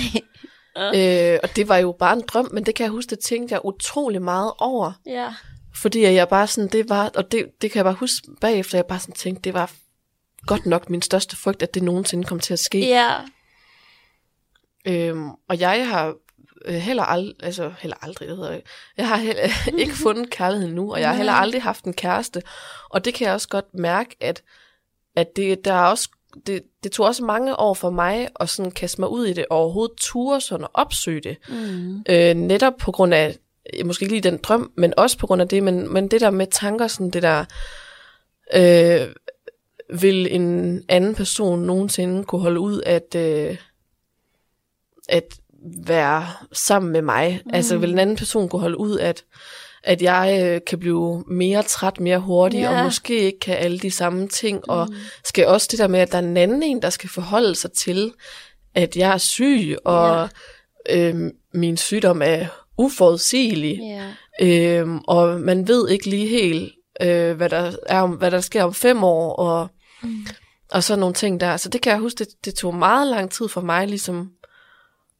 Øh, og det var jo bare en drøm, men det kan jeg huske, det tænkte jeg utrolig meget over. Ja. Fordi jeg bare sådan, det var, og det, det kan jeg bare huske bagefter, jeg bare sådan tænkte, det var godt nok min største frygt, at det nogensinde kom til at ske. Ja. Øhm, og jeg har øh, heller aldrig, altså heller aldrig, det hedder jeg. Jeg har heller ikke fundet kærligheden nu, og jeg har heller aldrig haft en kæreste. Og det kan jeg også godt mærke, at, at det, der er også, det, det tog også mange år for mig at sådan kaste mig ud i det, og overhovedet ture sådan at opsøge det. Mm. Øh, netop på grund af, måske ikke lige den drøm, men også på grund af det, men, men det der med tanker, sådan det der, øh, vil en anden person nogensinde kunne holde ud at, øh, at være sammen med mig? Mm. Altså vil en anden person kunne holde ud at, at jeg øh, kan blive mere træt mere hurtigt, Ja. og måske ikke kan alle de samme ting, og skal også det der med, at der er en anden en, der skal forholde sig til, at jeg er syg, og øh, min sygdom er uforudsigelig, Ja. Øhm, og man ved ikke lige helt, øh, hvad, der er om, hvad der sker om fem år, og, Mm. og sådan nogle ting der. Så det kan jeg huske, det, det tog meget lang tid for mig ligesom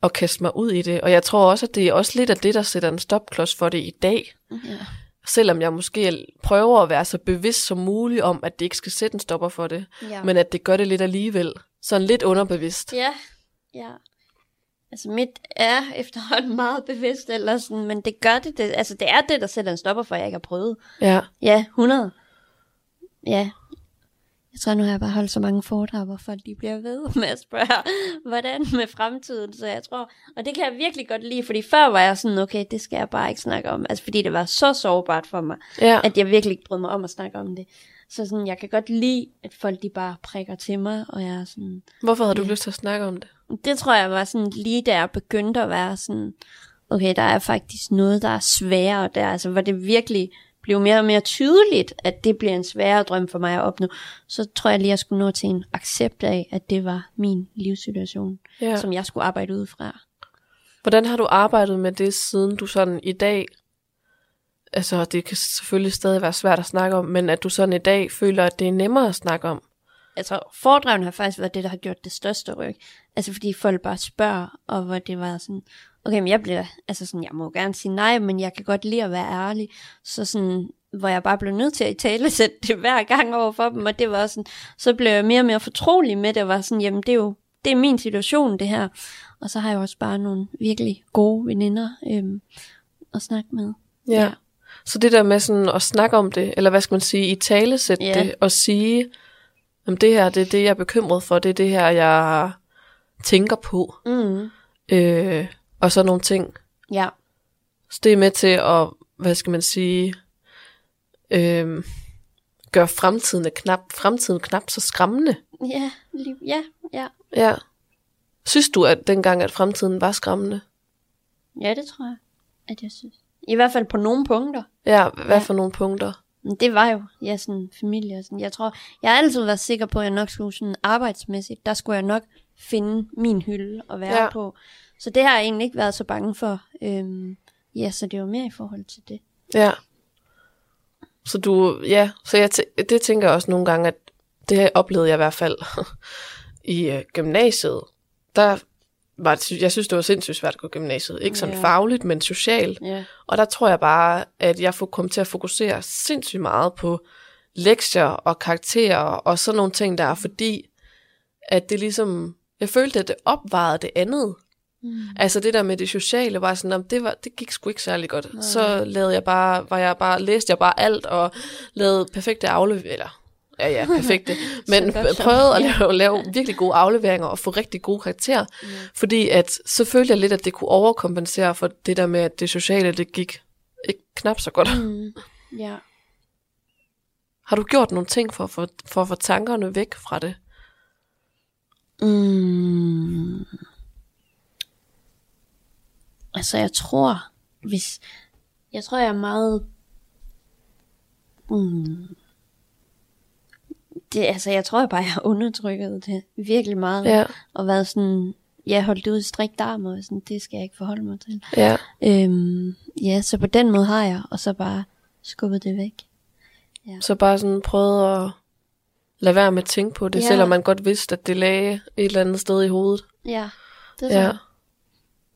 at kaste mig ud i det. Og jeg tror også, at det er også lidt af det, der sætter en stopklods for det i dag. Ja. Selvom jeg måske prøver at være så bevidst som muligt om, at det ikke skal sætte en stopper for det. Ja. Men at det gør det lidt alligevel. Sådan lidt underbevidst. Ja, ja. Altså mit er efterhånden meget bevidst, eller sådan, men det gør det, det. Altså det er det, der sætter en stopper for, at jeg ikke har prøvet. Ja. Ja, 100. Ja. Jeg tror, nu har jeg bare holdt så mange foredrag, hvor folk de bliver ved med at spørge, hvordan med fremtiden. Så jeg tror, og det kan jeg virkelig godt lide, fordi før var jeg sådan, okay, det skal jeg bare ikke snakke om. Altså fordi det var så sårbart for mig, Ja. at jeg virkelig ikke brød mig om at snakke om det. Så sådan, jeg kan godt lide, at folk de bare prikker til mig, og jeg er sådan, Hvorfor havde du Ja. lyst til at snakke om det? det tror jeg var sådan lige da jeg begyndte at være sådan, okay, der er faktisk noget, der er sværere der, altså hvor det virkelig blev mere og mere tydeligt, at det bliver en sværere drøm for mig at opnå, så tror jeg lige, at jeg skulle nå til en accept af, at det var min livssituation, Ja. som jeg skulle arbejde ud fra. Hvordan har du arbejdet med det, siden du sådan i dag, altså det kan selvfølgelig stadig være svært at snakke om, men at du sådan i dag føler, at det er nemmere at snakke om? Tror, foredragene har faktisk været det, der har gjort det største ryg. Altså fordi folk bare spørger, og hvor det var sådan, okay, men jeg bliver, altså sådan, jeg må gerne sige nej, men jeg kan godt lide at være ærlig. Så sådan, hvor jeg bare blev nødt til at i tale sætte det hver gang over for dem, og det var sådan, så blev jeg mere og mere fortrolig med det, og var sådan, jamen det er jo, det er min situation, det her. Og så har jeg også bare nogle virkelig gode veninder øhm, at snakke med. Ja. Så det der med sådan at snakke om det, eller hvad skal man sige, i tale sætte Ja. det, og sige, om det her, det er det, jeg er bekymret for, det er det her, jeg tænker på, Mm. øh, og så nogle ting. Ja. Så det er med til at, hvad skal man sige, øh, gøre fremtiden knap, fremtiden knap så skræmmende. Ja, lige, ja, ja. Ja. Synes du, at dengang, at fremtiden var skræmmende? Ja, det tror jeg, at jeg synes. I hvert fald på nogle punkter. Ja, hvad Ja. for nogle punkter? Det var jo, ja, sådan familie og sådan. Jeg tror, jeg har altid været sikker på, at jeg nok skulle sådan arbejdsmæssigt, der skulle jeg nok finde min hylde og være ja. på. Så det har jeg egentlig ikke været så bange for. Øhm, ja, så det var mere i forhold til det. Ja. Så du, ja, så jeg tæ- det tænker jeg også nogle gange, at det har oplevede jeg i hvert fald i øh, gymnasiet. Der var det, jeg synes, det var sindssygt svært at gå i gymnasiet. Ikke sådan Ja. fagligt, men socialt. Ja. Og der tror jeg bare, at jeg får kommet til at fokusere sindssygt meget på lektier og karakterer og sådan nogle ting der, fordi at det ligesom, jeg følte, at det opvejede det andet. Mm. Altså det der med det sociale var sådan, om det, var, det gik sgu ikke særlig godt. Nej. Så lavede jeg bare, var jeg bare, læste jeg bare alt og lavede perfekte afleveringer, eller ja ja, perfekte, men godt prøvede at lave, lave virkelig gode afleveringer og få rigtig gode karakterer. Fordi at så følte jeg lidt, at det kunne overkompensere for det der med, at det sociale, det gik ikke knap så godt. Mm. Ja. Har du gjort nogle ting for, for, for at få tankerne væk fra det? Mm. Altså, jeg tror, hvis... Jeg tror, jeg er meget... Mm. Det, altså, jeg tror jeg bare, jeg har undertrykket det virkelig meget. Ja, Og været sådan... Jeg holdt ud i strikt arm, og sådan, det skal jeg ikke forholde mig til. ja. Øhm, ja, så på den måde har jeg, og så bare skubbet det væk. Så bare sådan prøvet at lade være med at tænke på det, Ja. ja. selvom man godt vidste, at det lagde et eller andet sted i hovedet. Ja, det Ja. ja.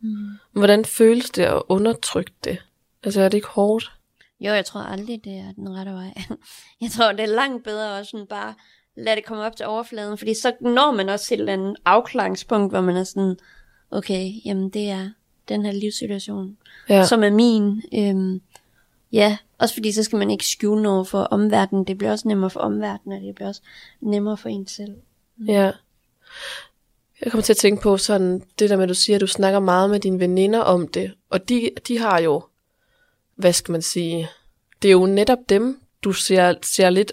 Mm. Hvordan føles det at undertrykke det? Altså er det ikke hårdt? Jo, jeg tror aldrig, det er den rette vej. jeg tror, det er langt bedre at sådan bare lade det komme op til overfladen, fordi så når man også til andet afklaringspunkt, hvor man er sådan, okay, jamen det er den her livssituation, Ja, som er min. Øhm, ja, også fordi så skal man ikke skjule noget for omverdenen. Det bliver også nemmere for omverdenen, og det bliver også nemmere for en selv. ja. Jeg kommer til at tænke på sådan, det der med, at du siger, at du snakker meget med dine veninder om det, og de, de har jo, hvad skal man sige, det er jo netop dem, du ser, ser lidt,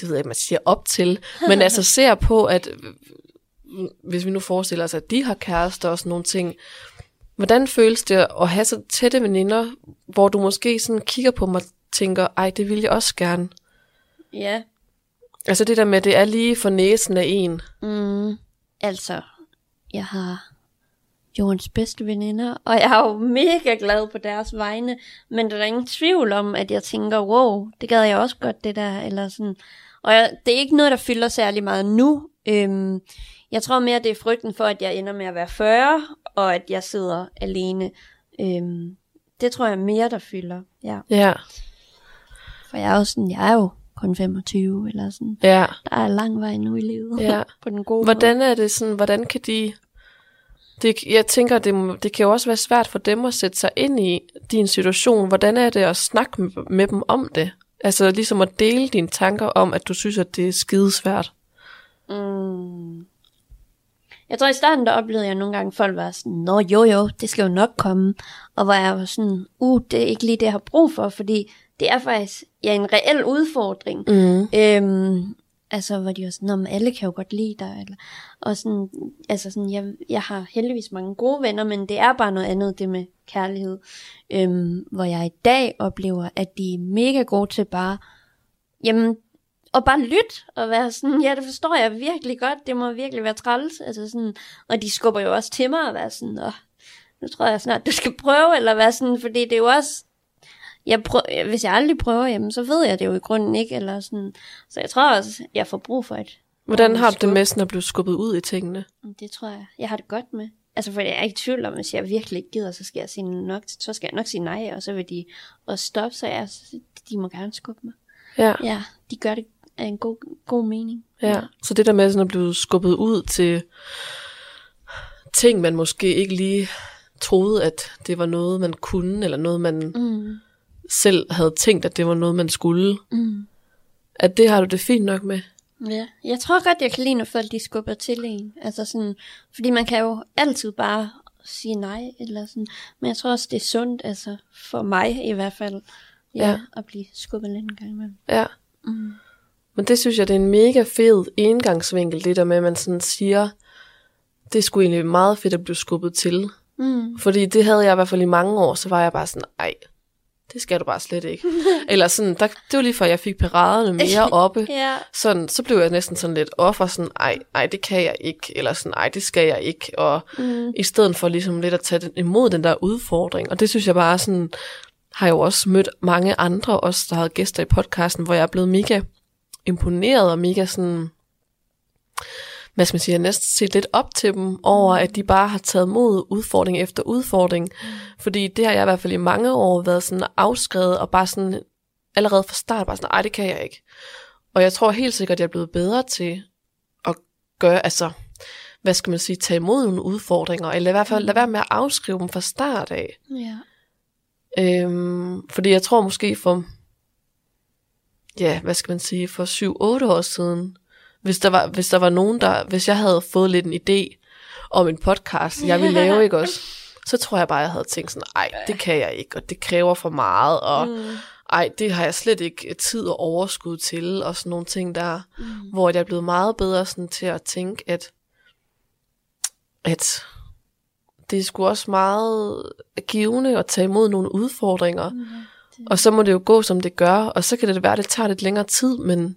det ved jeg ikke, man siger op til, men altså ser på, at hvis vi nu forestiller os, at de har kærester og sådan nogle ting, hvordan føles det at have så tætte veninder, hvor du måske sådan kigger på mig og tænker, ej, det vil jeg også gerne. Ja, Altså det der med, at det er lige for næsen af en. Mm, altså, jeg har jordens bedste veninder, og jeg er jo mega glad på deres vegne, men der er ingen tvivl om, at jeg tænker, wow, det gad jeg også godt, det der, eller sådan. Og jeg, det er ikke noget, der fylder særlig meget nu. Øhm, jeg tror mere, det er frygten for, at jeg ender med at være 40, og at jeg sidder alene. Øhm, det tror jeg mere, der fylder, ja. Ja, For jeg er jo sådan, jeg er jo kun 25, eller sådan. ja, Der er lang vej nu i livet, ja. på den gode måde. Hvordan er det sådan, hvordan kan de... Det, jeg tænker, det, det kan jo også være svært for dem at sætte sig ind i din situation. Hvordan er det at snakke med, med dem om det? Altså ligesom at dele dine tanker om, at du synes, at det er skidesvært. Mm. Jeg tror i starten, der oplevede jeg nogle gange, at folk var sådan, Nå jo jo, det skal jo nok komme. Og hvor jeg var sådan, uh, det er ikke lige det, jeg har brug for, fordi det er faktisk ja, en reel udfordring. Mm. Øhm, altså, hvor de var sådan, men alle kan jo godt lide dig. Eller, og sådan, altså sådan, jeg, jeg har heldigvis mange gode venner, men det er bare noget andet, det med kærlighed. Øhm, hvor jeg i dag oplever, at de er mega gode til bare, jamen, og bare lytte og være sådan, ja, det forstår jeg virkelig godt, det må virkelig være træls, altså sådan, og de skubber jo også til mig og være sådan, åh, nu tror jeg snart, du skal prøve, eller være sådan, fordi det er jo også, jeg prøver, hvis jeg aldrig prøver, jamen, så ved jeg det jo i grunden ikke, eller sådan, så jeg tror også, jeg får brug for et, Hvordan har du det med sådan at blive skubbet ud i tingene? det tror jeg, jeg har det godt med. Altså, for jeg er ikke i tvivl om, hvis jeg virkelig ikke gider, så skal jeg sige nok, så skal jeg nok sige nej, og så vil de også stoppe, så jeg, de må gerne skubbe mig. Ja, Ja, de gør det af en god, god mening. ja. Så det der med sådan at blive skubbet ud til ting, man måske ikke lige troede, at det var noget, man kunne, eller noget, man Mm, selv havde tænkt, at det var noget, man skulle. mm. At det har du det fint nok med. Ja, jeg tror godt, jeg kan lide, når folk de skubber til en. Altså sådan, fordi man kan jo altid bare sige nej, eller sådan. Men jeg tror også, det er sundt, altså for mig i hvert fald, ja, Ja. at blive skubbet lidt en gang imellem. Ja. Mm. Men det synes jeg, det er en mega fed indgangsvinkel, det der med, at man sådan siger, det sgu egentlig meget fedt at blive skubbet til. Mm. Fordi det havde jeg i hvert fald i mange år, så var jeg bare sådan, ej, det skal du bare slet ikke. Eller sådan, der, det var lige før, jeg fik paraderne mere oppe. Ja. Sådan, så blev jeg næsten sådan lidt offer, sådan, ej, ej, det kan jeg ikke, eller sådan, ej, det skal jeg ikke, og Mm. i stedet for ligesom lidt at tage den, imod den der udfordring, og det synes jeg bare sådan, har jeg jo også mødt mange andre, også der havde gæster i podcasten, hvor jeg er blevet mega imponeret, og mega sådan, hvad skal man sige, jeg næsten set lidt op til dem, over at de bare har taget mod udfordring efter udfordring, fordi det har jeg i hvert fald i mange år været sådan afskrevet, og bare sådan, allerede fra start, bare sådan, ej, det kan jeg ikke. Og jeg tror helt sikkert, at jeg er blevet bedre til at gøre, altså, hvad skal man sige, tage imod nogle udfordringer, eller i hvert fald lade være med at afskrive dem fra start af. Ja. Øhm, fordi jeg tror måske for, ja, hvad skal man sige, for 7-8 år siden, hvis der, var, hvis der var nogen, der, hvis jeg havde fået lidt en idé om en podcast, jeg ville lave, ikke også? så tror jeg bare, jeg havde tænkt sådan, ej, det kan jeg ikke, og det kræver for meget, og mm. ej, det har jeg slet ikke tid og overskud til, og sådan nogle ting der, mm. hvor jeg er blevet meget bedre sådan til at tænke, at, at det er sgu også meget givende at tage imod nogle udfordringer, mm. og så må det jo gå, som det gør, og så kan det være, at det tager lidt længere tid, men,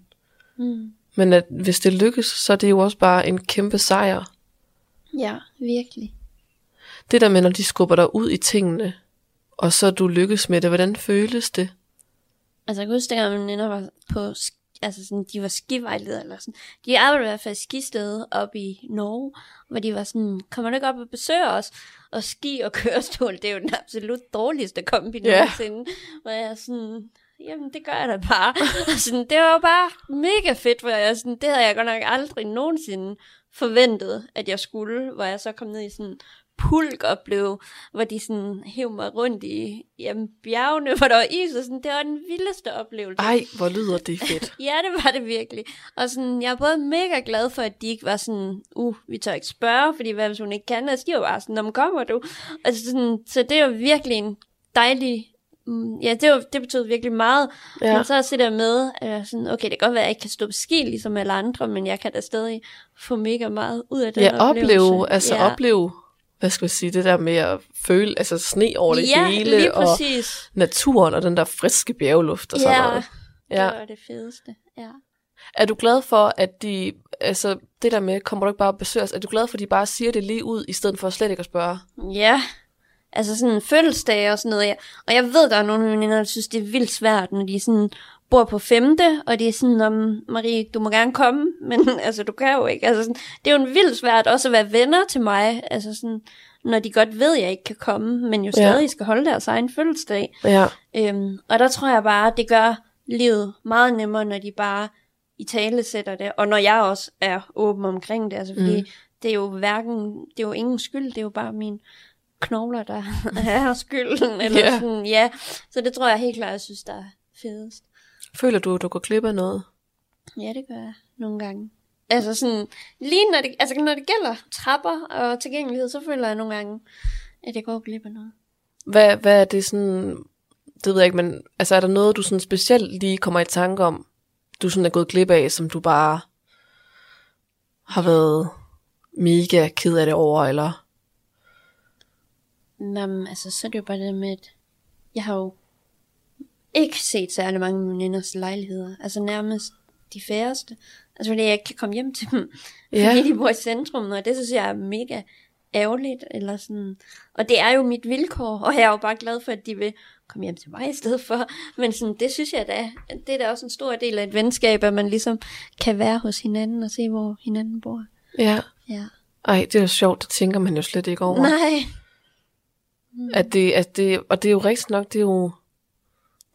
mm. Men at hvis det lykkes, så er det jo også bare en kæmpe sejr. Ja, virkelig. Det der med, når de skubber dig ud i tingene, og så du lykkes med det, hvordan føles det? Altså jeg kan huske, at mine var på, altså sådan, de var skivejledere eller sådan. De arbejdede i hvert fald skisted op i Norge, hvor de var sådan, kommer du ikke op og besøge os? Og ski og kørestol, det er jo den absolut dårligste kombi yeah. nogensinde. Hvor jeg sådan, jamen det gør jeg da bare. og sådan, det var jo bare mega fedt, hvor jeg sådan, det havde jeg godt nok aldrig nogensinde forventet, at jeg skulle, hvor jeg så kom ned i sådan pulk blev, hvor de sådan hæv mig rundt i jamen, bjergene, hvor der var is, og sådan, det var den vildeste oplevelse. Ej, hvor lyder det fedt. ja, det var det virkelig. Og sådan, jeg er både mega glad for, at de ikke var sådan, uh, vi tør ikke spørge, fordi hvad hvis hun ikke kan, og de var bare sådan, om kommer du? Og sådan, så det jo virkelig en dejlig Mm, ja, det, var, det betød virkelig meget. Ja. Men så at der med, at sådan, okay, det kan godt være, at jeg ikke kan stå på ski ligesom alle andre, men jeg kan da stadig få mega meget ud af den ja, oplevelse. opleve, altså ja. opleve, hvad skal jeg sige, det der med at føle, altså sne over det ja, hele, og naturen, og den der friske bjergeluft og ja, sådan noget. Ja, det var det fedeste, ja. Er du glad for, at de, altså det der med, kommer du ikke bare og besøger os, er du glad for, at de bare siger det lige ud, i stedet for slet ikke at spørge? Ja, altså sådan fødselsdage og sådan noget. Ja. Og jeg ved, der er nogle veninder, der synes, det er vildt svært, når de sådan bor på femte, og det er sådan, om Marie, du må gerne komme, men altså, du kan jo ikke. Altså, sådan, det er jo en vildt svært også at være venner til mig, altså sådan, når de godt ved, at jeg ikke kan komme, men jo stadig ja. skal holde deres egen fødselsdag. Ja. Øhm, og der tror jeg bare, det gør livet meget nemmere, når de bare i tale sætter det, og når jeg også er åben omkring det, altså fordi mm. det er jo hverken, det er jo ingen skyld, det er jo bare min knogler, der er skylden, eller yeah. sådan, ja. Så det tror jeg helt klart, jeg synes, der er fedest. Føler du, at du går glip af noget? Ja, det gør jeg nogle gange. Altså sådan, lige når det, altså når det gælder trapper og tilgængelighed, så føler jeg nogle gange, at jeg går glip af noget. Hvad, hvad er det sådan, det ved jeg ikke, men altså er der noget, du sådan specielt lige kommer i tanke om, du sådan er gået glip af, som du bare har været mega ked af det over, eller Jamen, altså, så er det jo bare det med, at jeg har jo ikke set særlig mange veninders lejligheder. Altså nærmest de færreste. Altså fordi jeg ikke kan komme hjem til dem. Ja. Fordi de bor i centrum, og det synes jeg er mega ærgerligt. Eller sådan. Og det er jo mit vilkår, og jeg er jo bare glad for, at de vil komme hjem til mig i stedet for. Men sådan, det synes jeg da, det er da også en stor del af et venskab, at man ligesom kan være hos hinanden og se, hvor hinanden bor. Ja. ja. Ej, det er jo sjovt, det tænker man jo slet ikke over. Nej. Mm. At det, at det, og det er jo rigtigt nok, det er jo,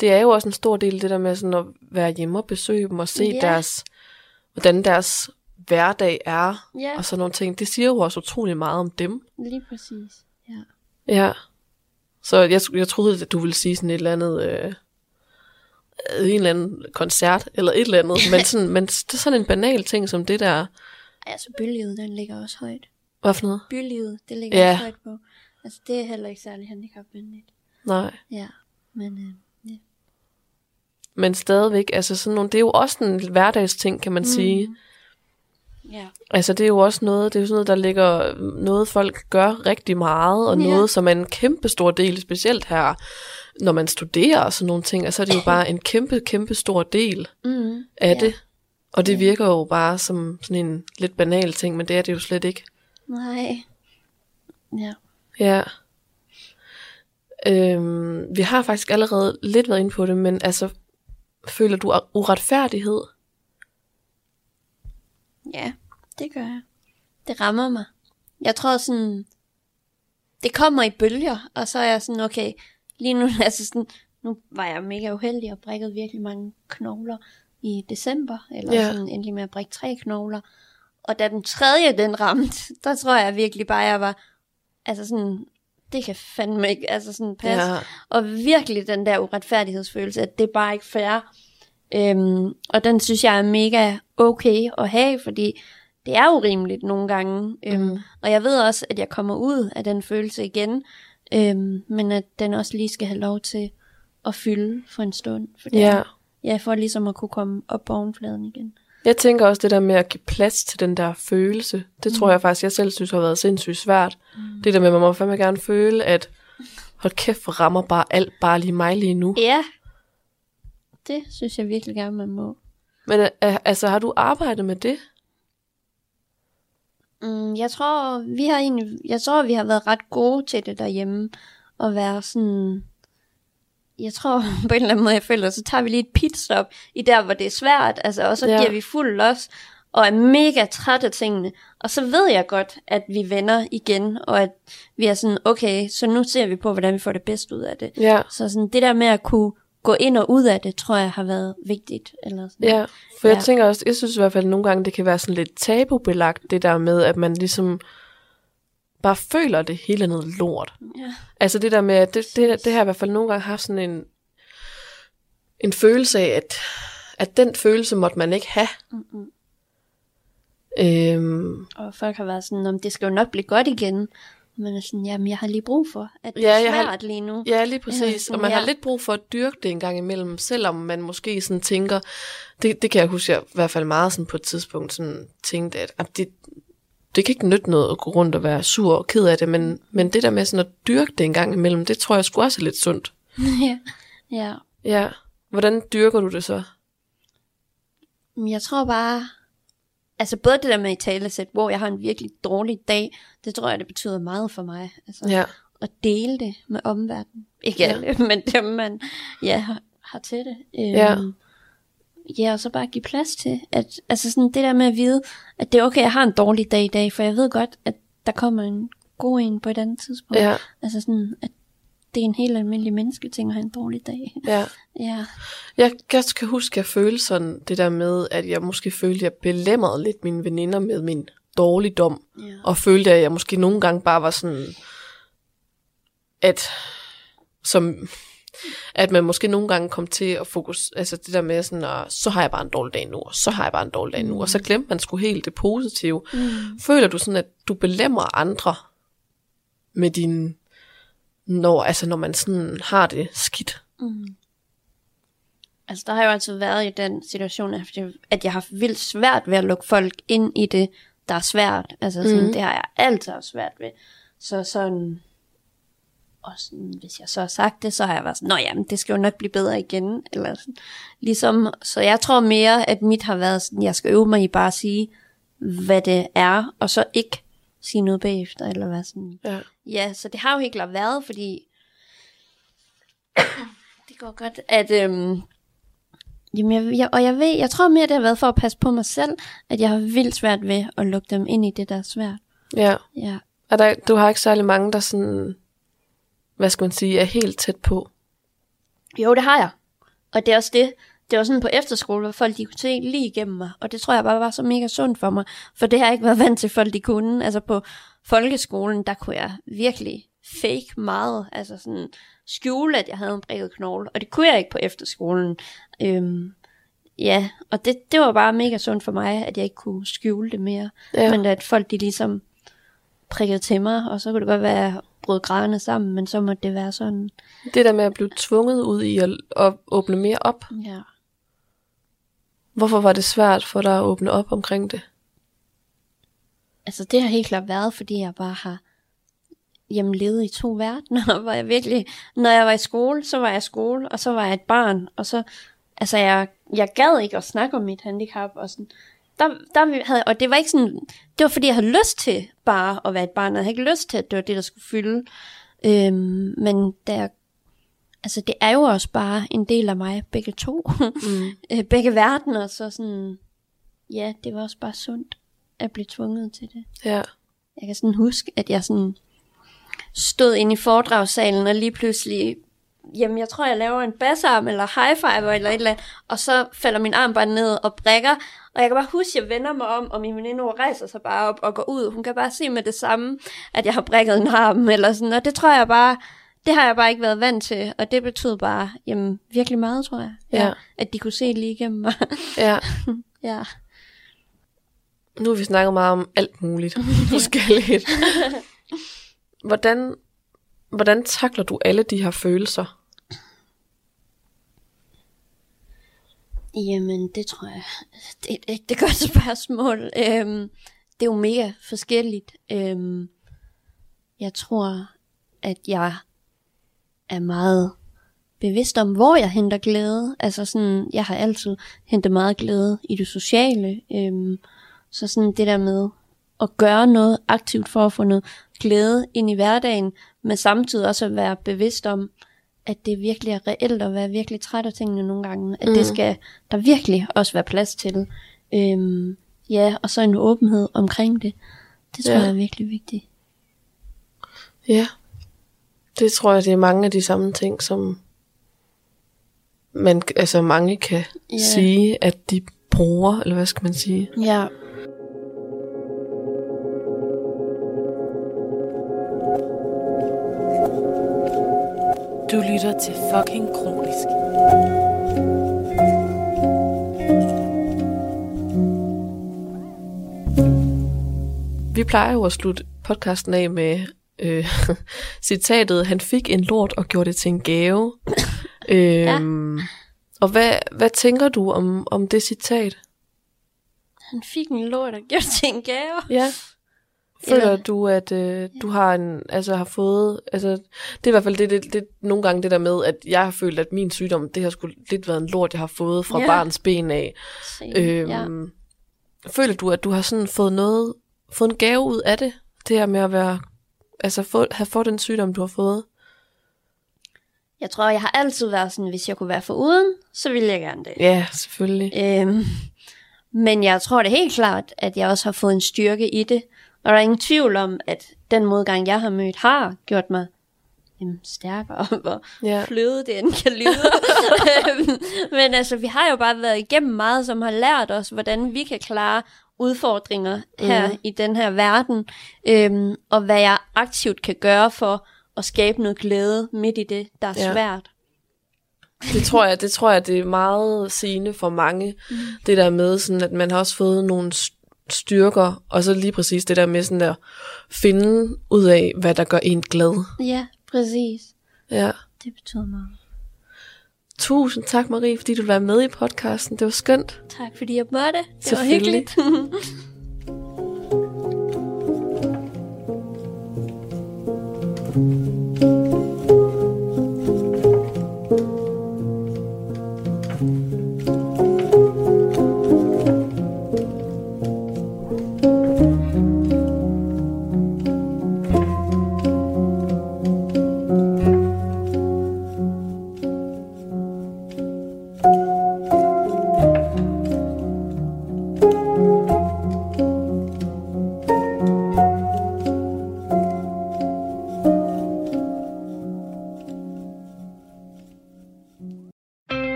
det er jo også en stor del det der med sådan at være hjemme og besøge dem og se yeah. deres, hvordan deres hverdag er yeah. og sådan nogle ting. Det siger jo også utrolig meget om dem. Lige præcis, ja. Ja. Så jeg, jeg troede, at du ville sige sådan et eller andet, øh, en eller anden koncert, eller et eller andet, men, sådan, men det er sådan en banal ting som det der. Altså, bylivet, den ligger også højt. Hvad for noget? Bylivet, det ligger ja. også højt på. Altså, det er heller ikke særlig handicapvenligt. Nej. Ja, men øh, ja. Men stadigvæk, altså sådan nogle, det er jo også en hverdagsting, kan man mm. sige. Ja. Altså det er jo også noget, det er jo sådan noget, der ligger, noget folk gør rigtig meget, og ja. noget, som er en kæmpe stor del, specielt her, når man studerer og sådan nogle ting, altså det er jo bare en kæmpe, kæmpe stor del mm. af ja. det. Og det virker jo bare som sådan en lidt banal ting, men det er det jo slet ikke. Nej. Ja. Ja. Øhm, vi har faktisk allerede lidt været inde på det, men altså, føler du uretfærdighed? Ja, det gør jeg. Det rammer mig. Jeg tror sådan, det kommer i bølger, og så er jeg sådan, okay, lige nu, altså sådan, nu var jeg mega uheldig og brækkede virkelig mange knogler i december, eller ja. sådan endelig med at brække tre knogler. Og da den tredje, den ramte, der tror jeg virkelig bare, jeg var altså sådan, det kan fandme ikke altså sådan passe. Ja. Og virkelig den der uretfærdighedsfølelse, at det er bare ikke fair. Øhm, og den synes jeg er mega okay at have, fordi det er urimeligt nogle gange. Øhm, Mhm. Og jeg ved også, at jeg kommer ud af den følelse igen, øhm, men at den også lige skal have lov til at fylde for en stund. For det Ja. er- Ja, for ligesom at kunne komme op på ovenfladen igen. Jeg tænker også det der med at give plads til den der følelse. Det tror jeg faktisk, jeg selv synes har været sindssygt svært. Mm. Det der med, at man må fandme gerne føle, at hold kæft, rammer bare alt bare lige mig lige nu. Ja, det synes jeg virkelig gerne, man må. Men øh, altså, har du arbejdet med det? Mm, jeg tror, vi har egentlig, jeg tror, vi har været ret gode til det derhjemme. At være sådan, jeg tror på en eller anden måde, jeg føler, så tager vi lige et pitstop i der, hvor det er svært. Altså, og så Ja. giver vi fuld los og er mega træt af tingene. Og så ved jeg godt, at vi vender igen, og at vi er sådan, okay, så nu ser vi på, hvordan vi får det bedst ud af det. Ja. Så sådan, det der med at kunne gå ind og ud af det, tror jeg har været vigtigt. Eller sådan. Ja, for jeg Ja. tænker også, jeg synes i hvert fald nogle gange, det kan være sådan lidt tabubelagt, det der med, at man ligesom bare føler, det hele er noget lort. Ja. Altså det der med, det, det, det har jeg i hvert fald nogle gange haft sådan en, en følelse af, at, at den følelse måtte man ikke have. Mm-mm. Øhm, Og folk har været sådan, om det skal jo nok blive godt igen. Men er sådan, jamen jeg har lige brug for, at det Ja, er jeg har- svært lige nu. ja, lige præcis. Ja, Og man ja. har lidt brug for at dyrke det en gang imellem, selvom man måske sådan tænker, det, det kan jeg huske, jeg i hvert fald meget sådan på et tidspunkt sådan tænkte, at, at det, det kan ikke nytte noget at gå rundt og være sur og ked af det, men, men det der med sådan at dyrke det en gang imellem, det tror jeg sgu også er lidt sundt. ja. ja. Ja. Hvordan dyrker du det så? Jeg tror bare, altså både det der med i talesæt, hvor jeg har en virkelig dårlig dag, det tror jeg, det betyder meget for mig. Altså Ja. at dele det med omverdenen. Ikke Ja. alle, men dem man ja, har, har til det. Øhm, Ja. Ja, og så bare give plads til, at altså sådan det der med at vide, at det er okay, jeg har en dårlig dag i dag, for jeg ved godt, at der kommer en god en på et andet tidspunkt. Ja. Altså sådan, at det er en helt almindelig mennesketing at have en dårlig dag. Ja. Ja. Jeg jeg kan huske, at jeg følte sådan det der med, at jeg måske følte, at jeg belemrede lidt mine veninder med min dårligdom. Ja. Og følte, at jeg måske nogle gange bare var sådan, at som at man måske nogle gange kom til at fokus, altså det der med sådan, at så har jeg bare en dårlig dag nu, og så har jeg bare en dårlig dag nu, mm. og så glemte man sgu helt det positive. Mm. Føler du sådan, at du belemmer andre med din, når, altså når man sådan har det skidt? Mm. Altså, der har jo altid været i den situation, at jeg, at jeg har haft vildt svært ved at lukke folk ind i det, der er svært. Altså, sådan, mm. det har jeg altid haft svært ved. Så sådan, og sådan, hvis jeg så har sagt det, så har jeg været sådan, nå jamen, det skal jo nok blive bedre igen. Eller sådan, ligesom, så jeg tror mere, at mit har været sådan, jeg skal øve mig i bare at sige, hvad det er, og så ikke sige noget bagefter, eller hvad sådan. Ja. Ja, så det har jo helt klart været, fordi det går godt, at øhm, jamen jeg, jeg, og jeg ved, jeg tror mere, det har været for at passe på mig selv, at jeg har vildt svært ved at lukke dem ind i det, der er svært. Ja. Ja. Er der, du har ikke særlig mange, der sådan, hvad skal man sige, er helt tæt på? Jo, det har jeg. Og det er også det. Det var sådan på efterskole, hvor folk de kunne se lige igennem mig. Og det tror jeg bare var så mega sundt for mig. For det har jeg ikke været vant til, folk de kunne. Altså på folkeskolen, der kunne jeg virkelig fake meget. Altså sådan skjule, at jeg havde en brækket knogle. Og det kunne jeg ikke på efterskolen. Øhm, ja, og det, det var bare mega sundt for mig, at jeg ikke kunne skjule det mere. Ja. Men at folk de ligesom prikkede til mig, og så kunne det godt være, at jeg brød grædende sammen, men så måtte det være sådan. Det der med at blive tvunget ud i at, at åbne mere op. Ja. Hvorfor var det svært for dig at åbne op omkring det? Altså det har helt klart været, fordi jeg bare har jamen, levet i to verdener, hvor jeg virkelig, når jeg var i skole, så var jeg i skole, og så var jeg et barn, og så, altså jeg, jeg gad ikke at snakke om mit handicap, og sådan, der, der havde, og det var ikke sådan, det var fordi jeg havde lyst til bare at være et barn, og jeg havde ikke lyst til, at det var det, der skulle fylde, øhm, men da jeg, altså det er jo også bare en del af mig, begge to, Mm. øh, begge verdener, så sådan, ja, det var også bare sundt at blive tvunget til det. Ja. Jeg kan sådan huske, at jeg sådan stod inde i foredragssalen, og lige pludselig, jamen jeg tror, jeg laver en bassarm, eller high five, eller et eller andet, og så falder min arm bare ned og brækker, og jeg kan bare huske, at jeg vender mig om, og min veninde rejser sig bare op og går ud. Hun kan bare se med det samme, at jeg har brækket en arm, eller sådan, og det tror jeg bare, det har jeg bare ikke været vant til, og det betød bare, jamen virkelig meget, tror jeg. Ja. At de kunne se lige igennem mig. Ja. ja. Nu har vi snakket meget om alt muligt forskelligt. Hvordan, hvordan takler du alle de her følelser? Jamen, det tror jeg, det er et ægte godt spørgsmål. Øhm, det er jo mega forskelligt. Øhm, jeg tror, at jeg er meget bevidst om, hvor jeg henter glæde. Altså sådan, jeg har altid hentet meget glæde i det sociale. Øhm, så sådan det der med at gøre noget aktivt for at få noget glæde ind i hverdagen, men samtidig også at være bevidst om, at det virkelig er reelt at være virkelig træt af tingene nogle gange. At mm. det skal der virkelig også være plads til. Øhm, ja, og så en åbenhed omkring det. Det tror ja. jeg er virkelig vigtigt. Ja, det tror jeg, det er mange af de samme ting, som man, altså mange kan ja. sige, at de bruger, eller hvad skal man sige? Ja. Du lytter til fucking kronisk. Vi plejer jo at slutte podcasten af med øh, citatet, han fik en lort og gjorde det til en gave. øhm, ja. Og hvad, hvad tænker du om, om det citat? Han fik en lort og gjorde det til en gave? Ja. Føler Eller... du, at øh, du har en, altså har fået, altså det er i hvert fald det, det, det, nogle gange det der med, at jeg har følt, at min sygdom, det har sgu lidt været en lort, jeg har fået fra ja. barns ben af. Øhm, ja. Føler du, at du har sådan fået noget, fået en gave ud af det? Det her med at være, altså få, have fået den sygdom, du har fået? Jeg tror, jeg har altid været sådan, hvis jeg kunne være for uden, så ville jeg gerne det. Ja, selvfølgelig. Øhm, men jeg tror det helt klart, at jeg også har fået en styrke i det. Og der er ingen tvivl om, at den modgang, jeg har mødt, har gjort mig jamen, stærkere, hvor yeah. fløde det end kan lyde. Øhm, men altså, vi har jo bare været igennem meget, som har lært os, hvordan vi kan klare udfordringer her mm. i den her verden, øhm, og hvad jeg aktivt kan gøre for at skabe noget glæde midt i det, der er ja. svært. Det tror jeg, det tror jeg, det er meget sigende for mange, mm. det der med, sådan, at man har også fået nogle styrker, og så lige præcis det der med sådan der, finde ud af, hvad der gør en glad. Ja, præcis. Ja. Det betyder meget. Tusind tak, Marie, fordi du var med i podcasten. Det var skønt. Tak, fordi jeg måtte. Det var hyggeligt.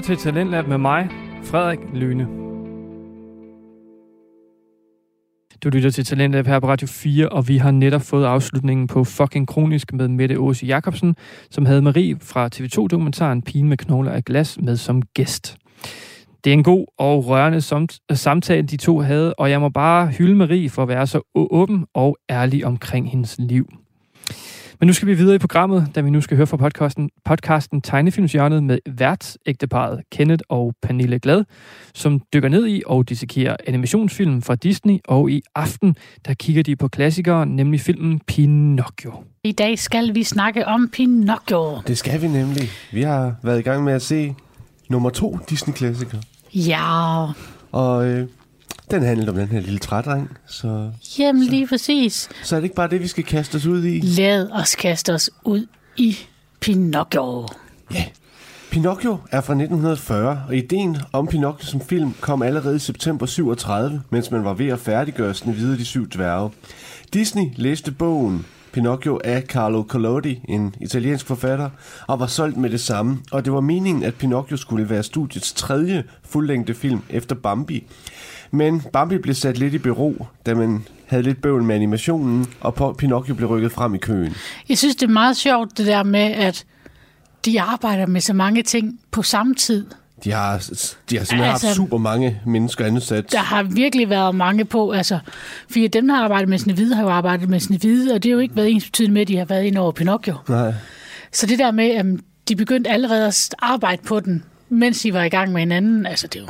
til Talentlab med mig, Frederik Lyne. Du lytter til Talentlab her på Radio 4, og vi har netop fået afslutningen på Fucking Kronisk med Mette Åse Jacobsen, som havde Marie fra TV2-dokumentaren Pigen med knogler af glas med som gæst. Det er en god og rørende samtale, de to havde, og jeg må bare hylde Marie for at være så åben og ærlig omkring hendes liv. Men nu skal vi videre i programmet, da vi nu skal høre fra podcasten, podcasten Tegnefilmshjørnet med værtsægteparet Kenneth og Pernille Glad, som dykker ned i og dissekerer animationsfilm fra Disney, og i aften, der kigger de på klassikere, nemlig filmen Pinocchio. I dag skal vi snakke om Pinocchio. Det skal vi nemlig. Vi har været i gang med at se nummer to Disney-klassiker. Ja. Og øh, den handler om den her lille trædreng. Så, Jamen så, lige præcis. Så er det ikke bare det, vi skal kaste os ud i? Lad os kaste os ud i Pinocchio. Ja. Pinocchio er fra 1940, og ideen om Pinocchio som film kom allerede i september 37, mens man var ved at færdiggøre Snevide de syv dværge. Disney læste bogen Pinocchio af Carlo Collodi, en italiensk forfatter, og var solgt med det samme. Og det var meningen, at Pinocchio skulle være studiets tredje fuldlængde film efter Bambi. Men Bambi blev sat lidt i bero, da man havde lidt bøvl med animationen, og Pinocchio blev rykket frem i køen. Jeg synes, det er meget sjovt, det der med, at de arbejder med så mange ting på samme tid. De har, de har simpelthen altså, haft super mange mennesker ansat. Der har virkelig været mange på, altså, fordi dem, der har arbejdet med Snevide, har jo arbejdet med Snevide, og det har jo ikke været ens betydende med, at de har været ind over Pinocchio. Nej. Så det der med, at de begyndte allerede at arbejde på den, mens de var i gang med hinanden, altså det er jo...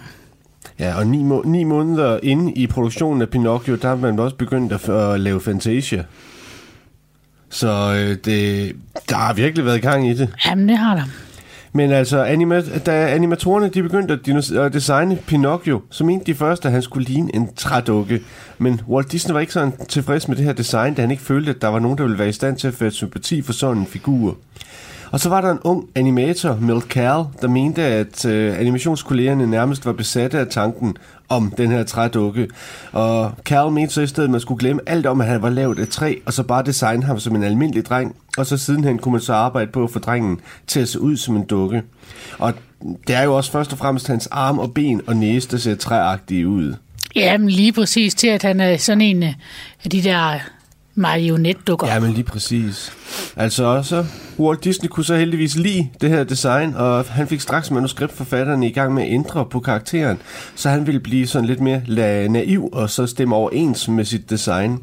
Ja, og ni, må- ni måneder inde i produktionen af Pinocchio, der har man også begyndt at, at lave Fantasia. Så øh, det, der har virkelig været gang i det. Jamen, det har der. Men altså, anima, da animatorerne de begyndte at, dinos- at designe Pinocchio, så mente de først, at han skulle ligne en trædukke. Men Walt Disney var ikke sådan tilfreds med det her design, da han ikke følte, at der var nogen, der ville være i stand til at føre sympati for sådan en figur. Og så var der en ung animator, Mel Cal, der mente, at øh, animationskollegerne nærmest var besatte af tanken om den her trædukke. Og Carl mente så i stedet, at man skulle glemme alt om, at han var lavet af træ, og så bare designe ham som en almindelig dreng. Og så sidenhen kunne man så arbejde på at få drengen til at se ud som en dukke. Og det er jo også først og fremmest hans arm og ben og næse, der ser træagtige ud. Jamen, lige præcis til, at han er sådan en af de der marionetdukker. Ja, men lige præcis. Altså også, Walt Disney kunne så heldigvis lide det her design, og han fik straks manuskriptforfatterne i gang med at ændre på karakteren, så han ville blive sådan lidt mere naiv og så stemme overens med sit design.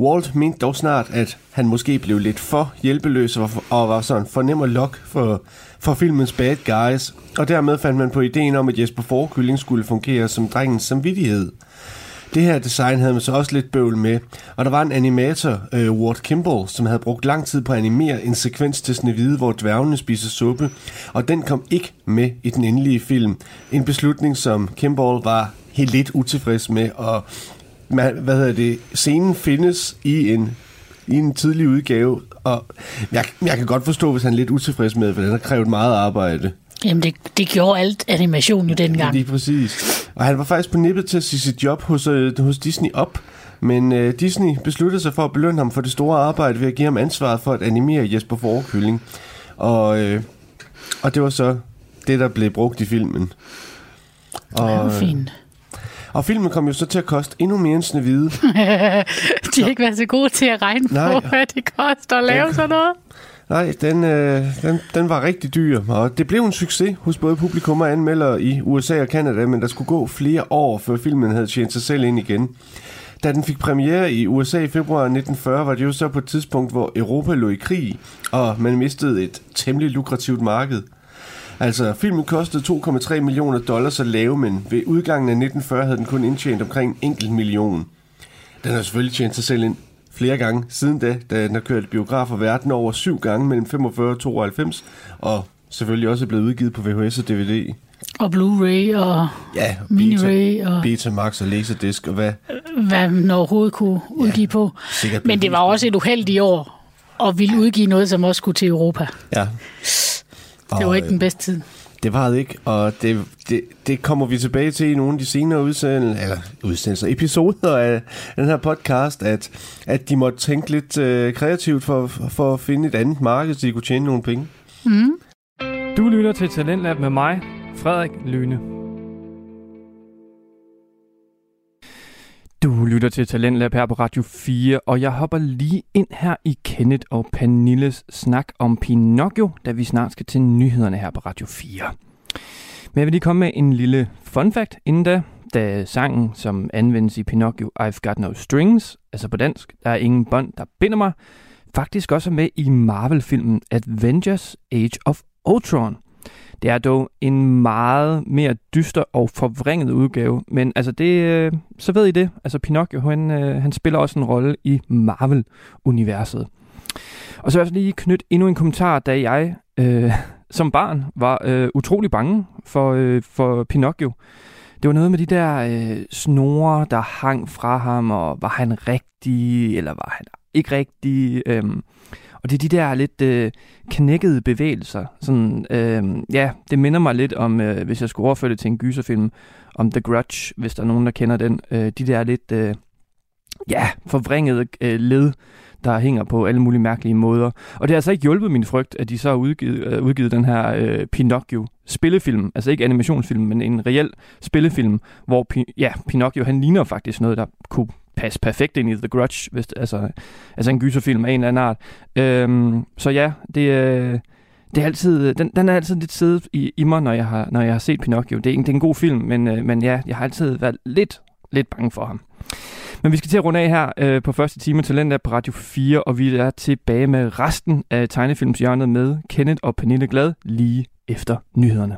Walt mente dog snart, at han måske blev lidt for hjælpeløs og, og var sådan for nem at lok for, for filmens bad guys, og dermed fandt man på ideen om, at Jesper Forkylling skulle fungere som drengens samvittighed. Det her design havde man så også lidt bøvl med, og der var en animator, øh, Ward Kimball, som havde brugt lang tid på at animere en sekvens til Snevide, hvor dværgene spiser suppe, og den kom ikke med i den endelige film. En beslutning, som Kimball var helt lidt utilfreds med, og man, hvad hedder det, scenen findes i en i en tidlig udgave, og jeg, jeg kan godt forstå, hvis han er lidt utilfreds med, for den har krævet meget arbejde. Jamen, det, det gjorde alt animation jo dengang. Lige præcis. Og han var faktisk på nippet til at sige sit job hos, øh, hos Disney op. Men øh, Disney besluttede sig for at belønne ham for det store arbejde ved at give ham ansvaret for at animere Jesper Forkylling. Og, øh, og det var så det, der blev brugt i filmen. Og, Det var fint. og filmen kom jo så til at koste endnu mere end Snevide. De har ikke været så gode til at regne Nej. på, hvad det koster at lave Ja. sådan noget. Nej, den, øh, den, den var rigtig dyr, og det blev en succes hos både publikum og anmeldere i USA og Canada, men der skulle gå flere år, før filmen havde tjent sig selv ind igen. Da den fik premiere i USA i februar 1940, var det jo så på et tidspunkt, hvor Europa lå i krig, og man mistede et temmelig lukrativt marked. Altså, filmen kostede 2,3 millioner dollars at lave, men ved udgangen af 1940 havde den kun indtjent omkring en enkelt million. Den har selvfølgelig tjent sig selv ind flere gange siden da, da den har kørt biografer verden over syv gange mellem 45 og 92, og selvfølgelig også er blevet udgivet på VHS og DVD. Og Blu-ray og Ja, Mini-Ray og Betamax og Laserdisc og hvad hvad man overhovedet kunne udgive på. sikkert Men det var også et uheldigt år og ville udgive noget, som også skulle til Europa. Ja. Det var Og, ikke den bedste tid. Det var det ikke, og det, det, det kommer vi tilbage til i nogle af de senere udsendelser, eller udsendelser, episoder af den her podcast, at, at de måtte tænke lidt øh, kreativt for, for at finde et andet marked, så de kunne tjene nogle penge. Du lytter til Talentlab med mig, Frederik Lyne. Du lytter til Talentlab her på Radio 4, og jeg hopper lige ind her i Kenneth og Pernilles snak om Pinocchio, da vi snart skal til nyhederne her på Radio 4. Men jeg vil lige komme med en lille fun fact inden da, da sangen, som anvendes i Pinocchio, I've Got No Strings, altså på dansk, der er ingen bånd, der binder mig, faktisk også er med i Marvel-filmen Avengers Age of Ultron. Det er dog en meget mere dyster og forvrænget udgave, men altså det, øh, så ved I det. Altså Pinocchio, han, øh, han spiller også en rolle i Marvel-universet. Og så vil jeg lige knytte endnu en kommentar, da jeg øh, som barn var øh, utrolig bange for, øh, for Pinocchio. Det var noget med de der øh, snore, der hang fra ham, og var han rigtig, eller var han ikke rigtig? Øh, og det er de der lidt øh, knækkede bevægelser. Sådan, øh, ja, det minder mig lidt om, øh, hvis jeg skulle overføre det til en gyserfilm, om The Grudge, hvis der er nogen, der kender den. Øh, de der lidt, øh, ja, forvrængede øh, led, der hænger på alle mulige mærkelige måder. Og det har altså ikke hjulpet min frygt, at de så har udgivet, øh, udgivet den her øh, Pinocchio spillefilm, altså ikke animationsfilm, men en reel spillefilm, hvor Pi- ja, Pinocchio han ligner faktisk noget, der kunne passe perfekt ind i The Grudge, hvis, altså, altså en gyserfilm af en eller anden art. Øhm, så ja, det, øh, det er altid, øh, den, den er altid lidt siddet i, i mig, når jeg, har, når jeg har set Pinocchio. Det er, en, det er en god film, men, øh, men ja, jeg har altid været lidt, lidt bange for ham. Men vi skal til at runde af her øh, på første time Talent på Radio 4, og vi er tilbage med resten af tegnefilmshjørnet med Kenneth og Pernille Glad lige efter nyhederne.